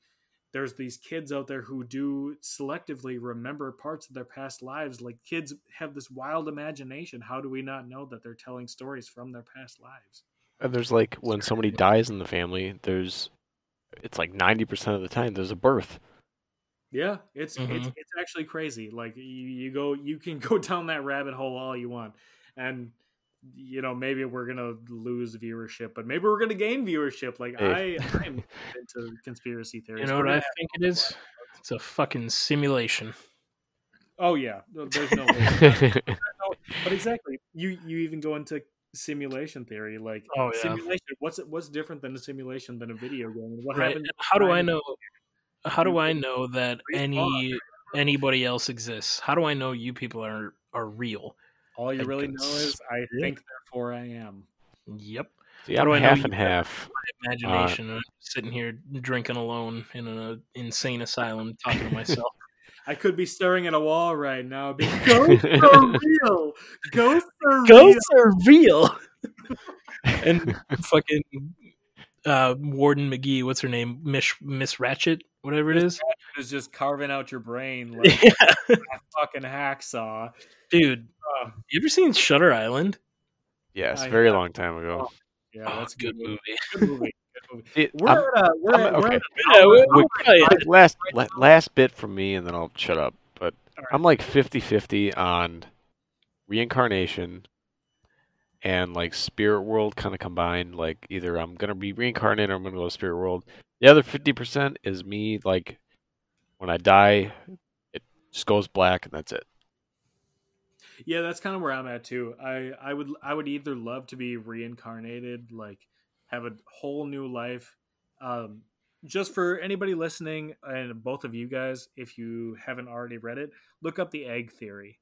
there's these kids out there who do selectively remember parts of their past lives. Like kids have this wild imagination. How do we not know that they're telling stories from their past lives? And there's like when somebody dies in the family, there's it's like ninety percent of the time there's a birth. Yeah, it's it's Mhm. it's actually crazy. Like you, you go, you can go down that rabbit hole all you want, and you know maybe we're gonna lose viewership, but maybe we're gonna gain viewership. Like Hey. I, I'm into conspiracy theories. You know what I think it is? It's a fucking simulation. Oh yeah, there's no way. But exactly, you you even go into simulation theory. Like Oh, yeah. simulation. What's what's different than a simulation than a video game? What Right. happened? How do I know? How do I know that any anybody else exists? How do I know you people are are real? All you I really can know is I Yeah. think, therefore I am. Yep. See, How I'm do I half you and half. My Imagination. and I'm sitting here drinking alone in an insane asylum, talking to myself. I could be staring at a wall right now. Being, Ghosts are real. Ghosts are real. Ghosts are real. and fucking uh, Warden McGee, what's her name? Miss Miss Ratched, whatever it is. Is just carving out your brain like Yeah. a fucking hacksaw. Dude, Uh, you ever seen Shutter Island? Yes, I very have- long time ago. yeah, oh, that's a good good movie. Good movie. Good movie. It- We're I'm- at, uh, we're I'm- at, we're okay. at Yeah, we- hour- we- oh, yeah. last last bit from me, and then I'll shut up. But All right. I'm like 50-50 on reincarnation and like spirit world kind of combined. Like either I'm gonna be reincarnated or I'm gonna go to spirit world. The other fifty percent is me. Like when I die, it just goes black and that's it. Yeah, that's kind of where I'm at too. I I would I would either love to be reincarnated, like have a whole new life. Um, just for anybody listening, and both of you guys, if you haven't already read it, look up the egg theory.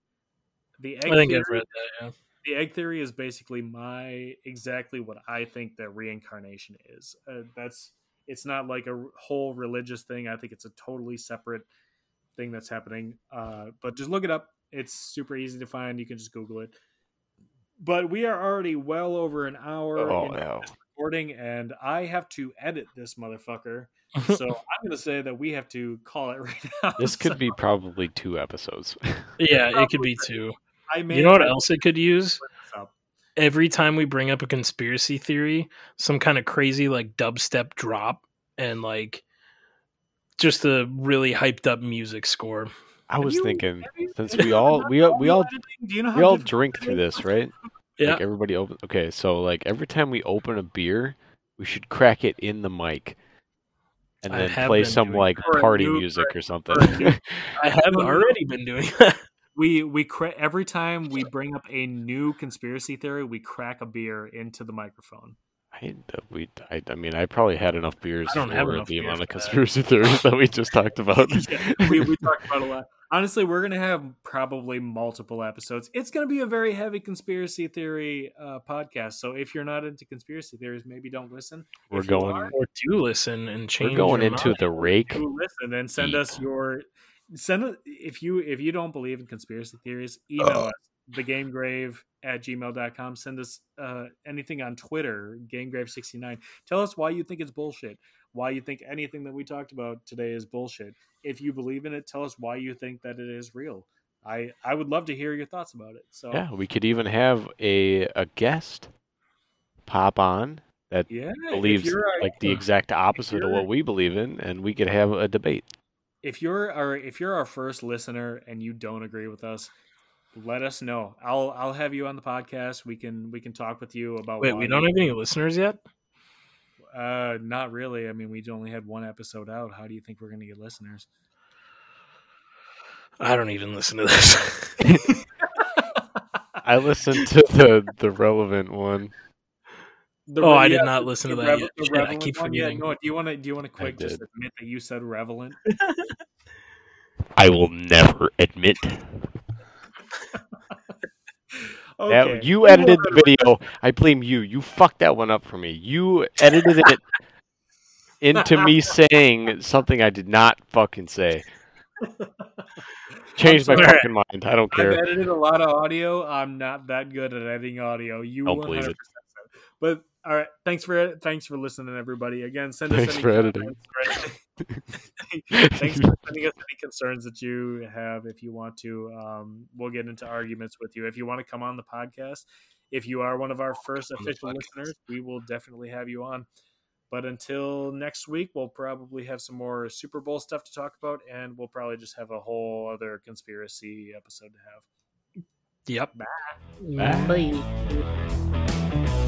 The egg I think theory, I've read that. Yeah. the egg theory is basically my exactly what I think that reincarnation is. Uh, that's it's not like a whole religious thing. I think it's a totally separate thing that's happening. Uh, but just look it up. It's super easy to find. You can just Google it. But we are already well over an hour Oh into no. recording, and I have to edit this motherfucker. So I'm going to say that we have to call it right now. This So could be probably two episodes. yeah, it could be two. I may You know what else it could use? split this up. Every time we bring up a conspiracy theory, some kind of crazy like dubstep drop and like just a really hyped up music score. I was you- thinking you- since we all we all we all? Do you know how we all drink through this, right? Yeah. Like everybody open. Okay, so like every time we open a beer, we should crack it in the mic, and I then have play been some doing like For party music or something. for a new- I have already been doing that. We we cra- every time we bring up a new conspiracy theory, we crack a beer into the microphone. I, uh, we, I, I mean, I probably had enough beers I don't for enough the beer amount of for that. conspiracy theories that we just talked about. Yeah, we we talked about a lot. Honestly, we're gonna have probably multiple episodes. It's gonna be a very heavy conspiracy theory uh, podcast. So if you're not into conspiracy theories, maybe don't listen. We're If going. are, or do listen and change. We're going your into mind. the rake. do listen and send Deep. us your send it if you if you don't believe in conspiracy theories email us thegamegrave at gmail.com send us uh, anything on twitter gamegrave69 tell us why you think it's bullshit why you think anything that we talked about today is bullshit if you believe in it tell us why you think that it is real i i would love to hear your thoughts about it so Yeah, we could even have a a guest pop on that yeah believes a- like the exact opposite of what we believe in, and we could have a debate. if you're our if you're our first listener and you don't agree with us let us know i'll i'll have you on the podcast we can we can talk with you about Wait, why we don't have any listeners yet. Uh not really i mean we only had one episode out how do you think we're gonna get listeners I don't even listen to this. I listened to the the relevant one. The Oh, re- I did yeah, not the- listen to the that revel- yet. Shit, I keep one. Yeah, forgetting. no, do you want to do you want to quick just admit that you said relevant I will never admit okay that you edited the video. I blame you. You fucked that one up for me. You edited it into me saying something I did not fucking say. Changed my fucking mind. I don't care. I've edited a lot of audio. I'm not that good at editing audio. You Don't 100% believe it. But All right. Thanks for thanks for listening, everybody. Again, send us Thanks any for editing. comments or- thanks for sending us any concerns that you have. If you want to, um, we'll get into arguments with you. If you want to come on the podcast, if you are one of our first on official listeners, we will definitely have you on. But until next week, we'll probably have some more Super Bowl stuff to talk about, and we'll probably just have a whole other conspiracy episode to have. Yep. Bye. Bye.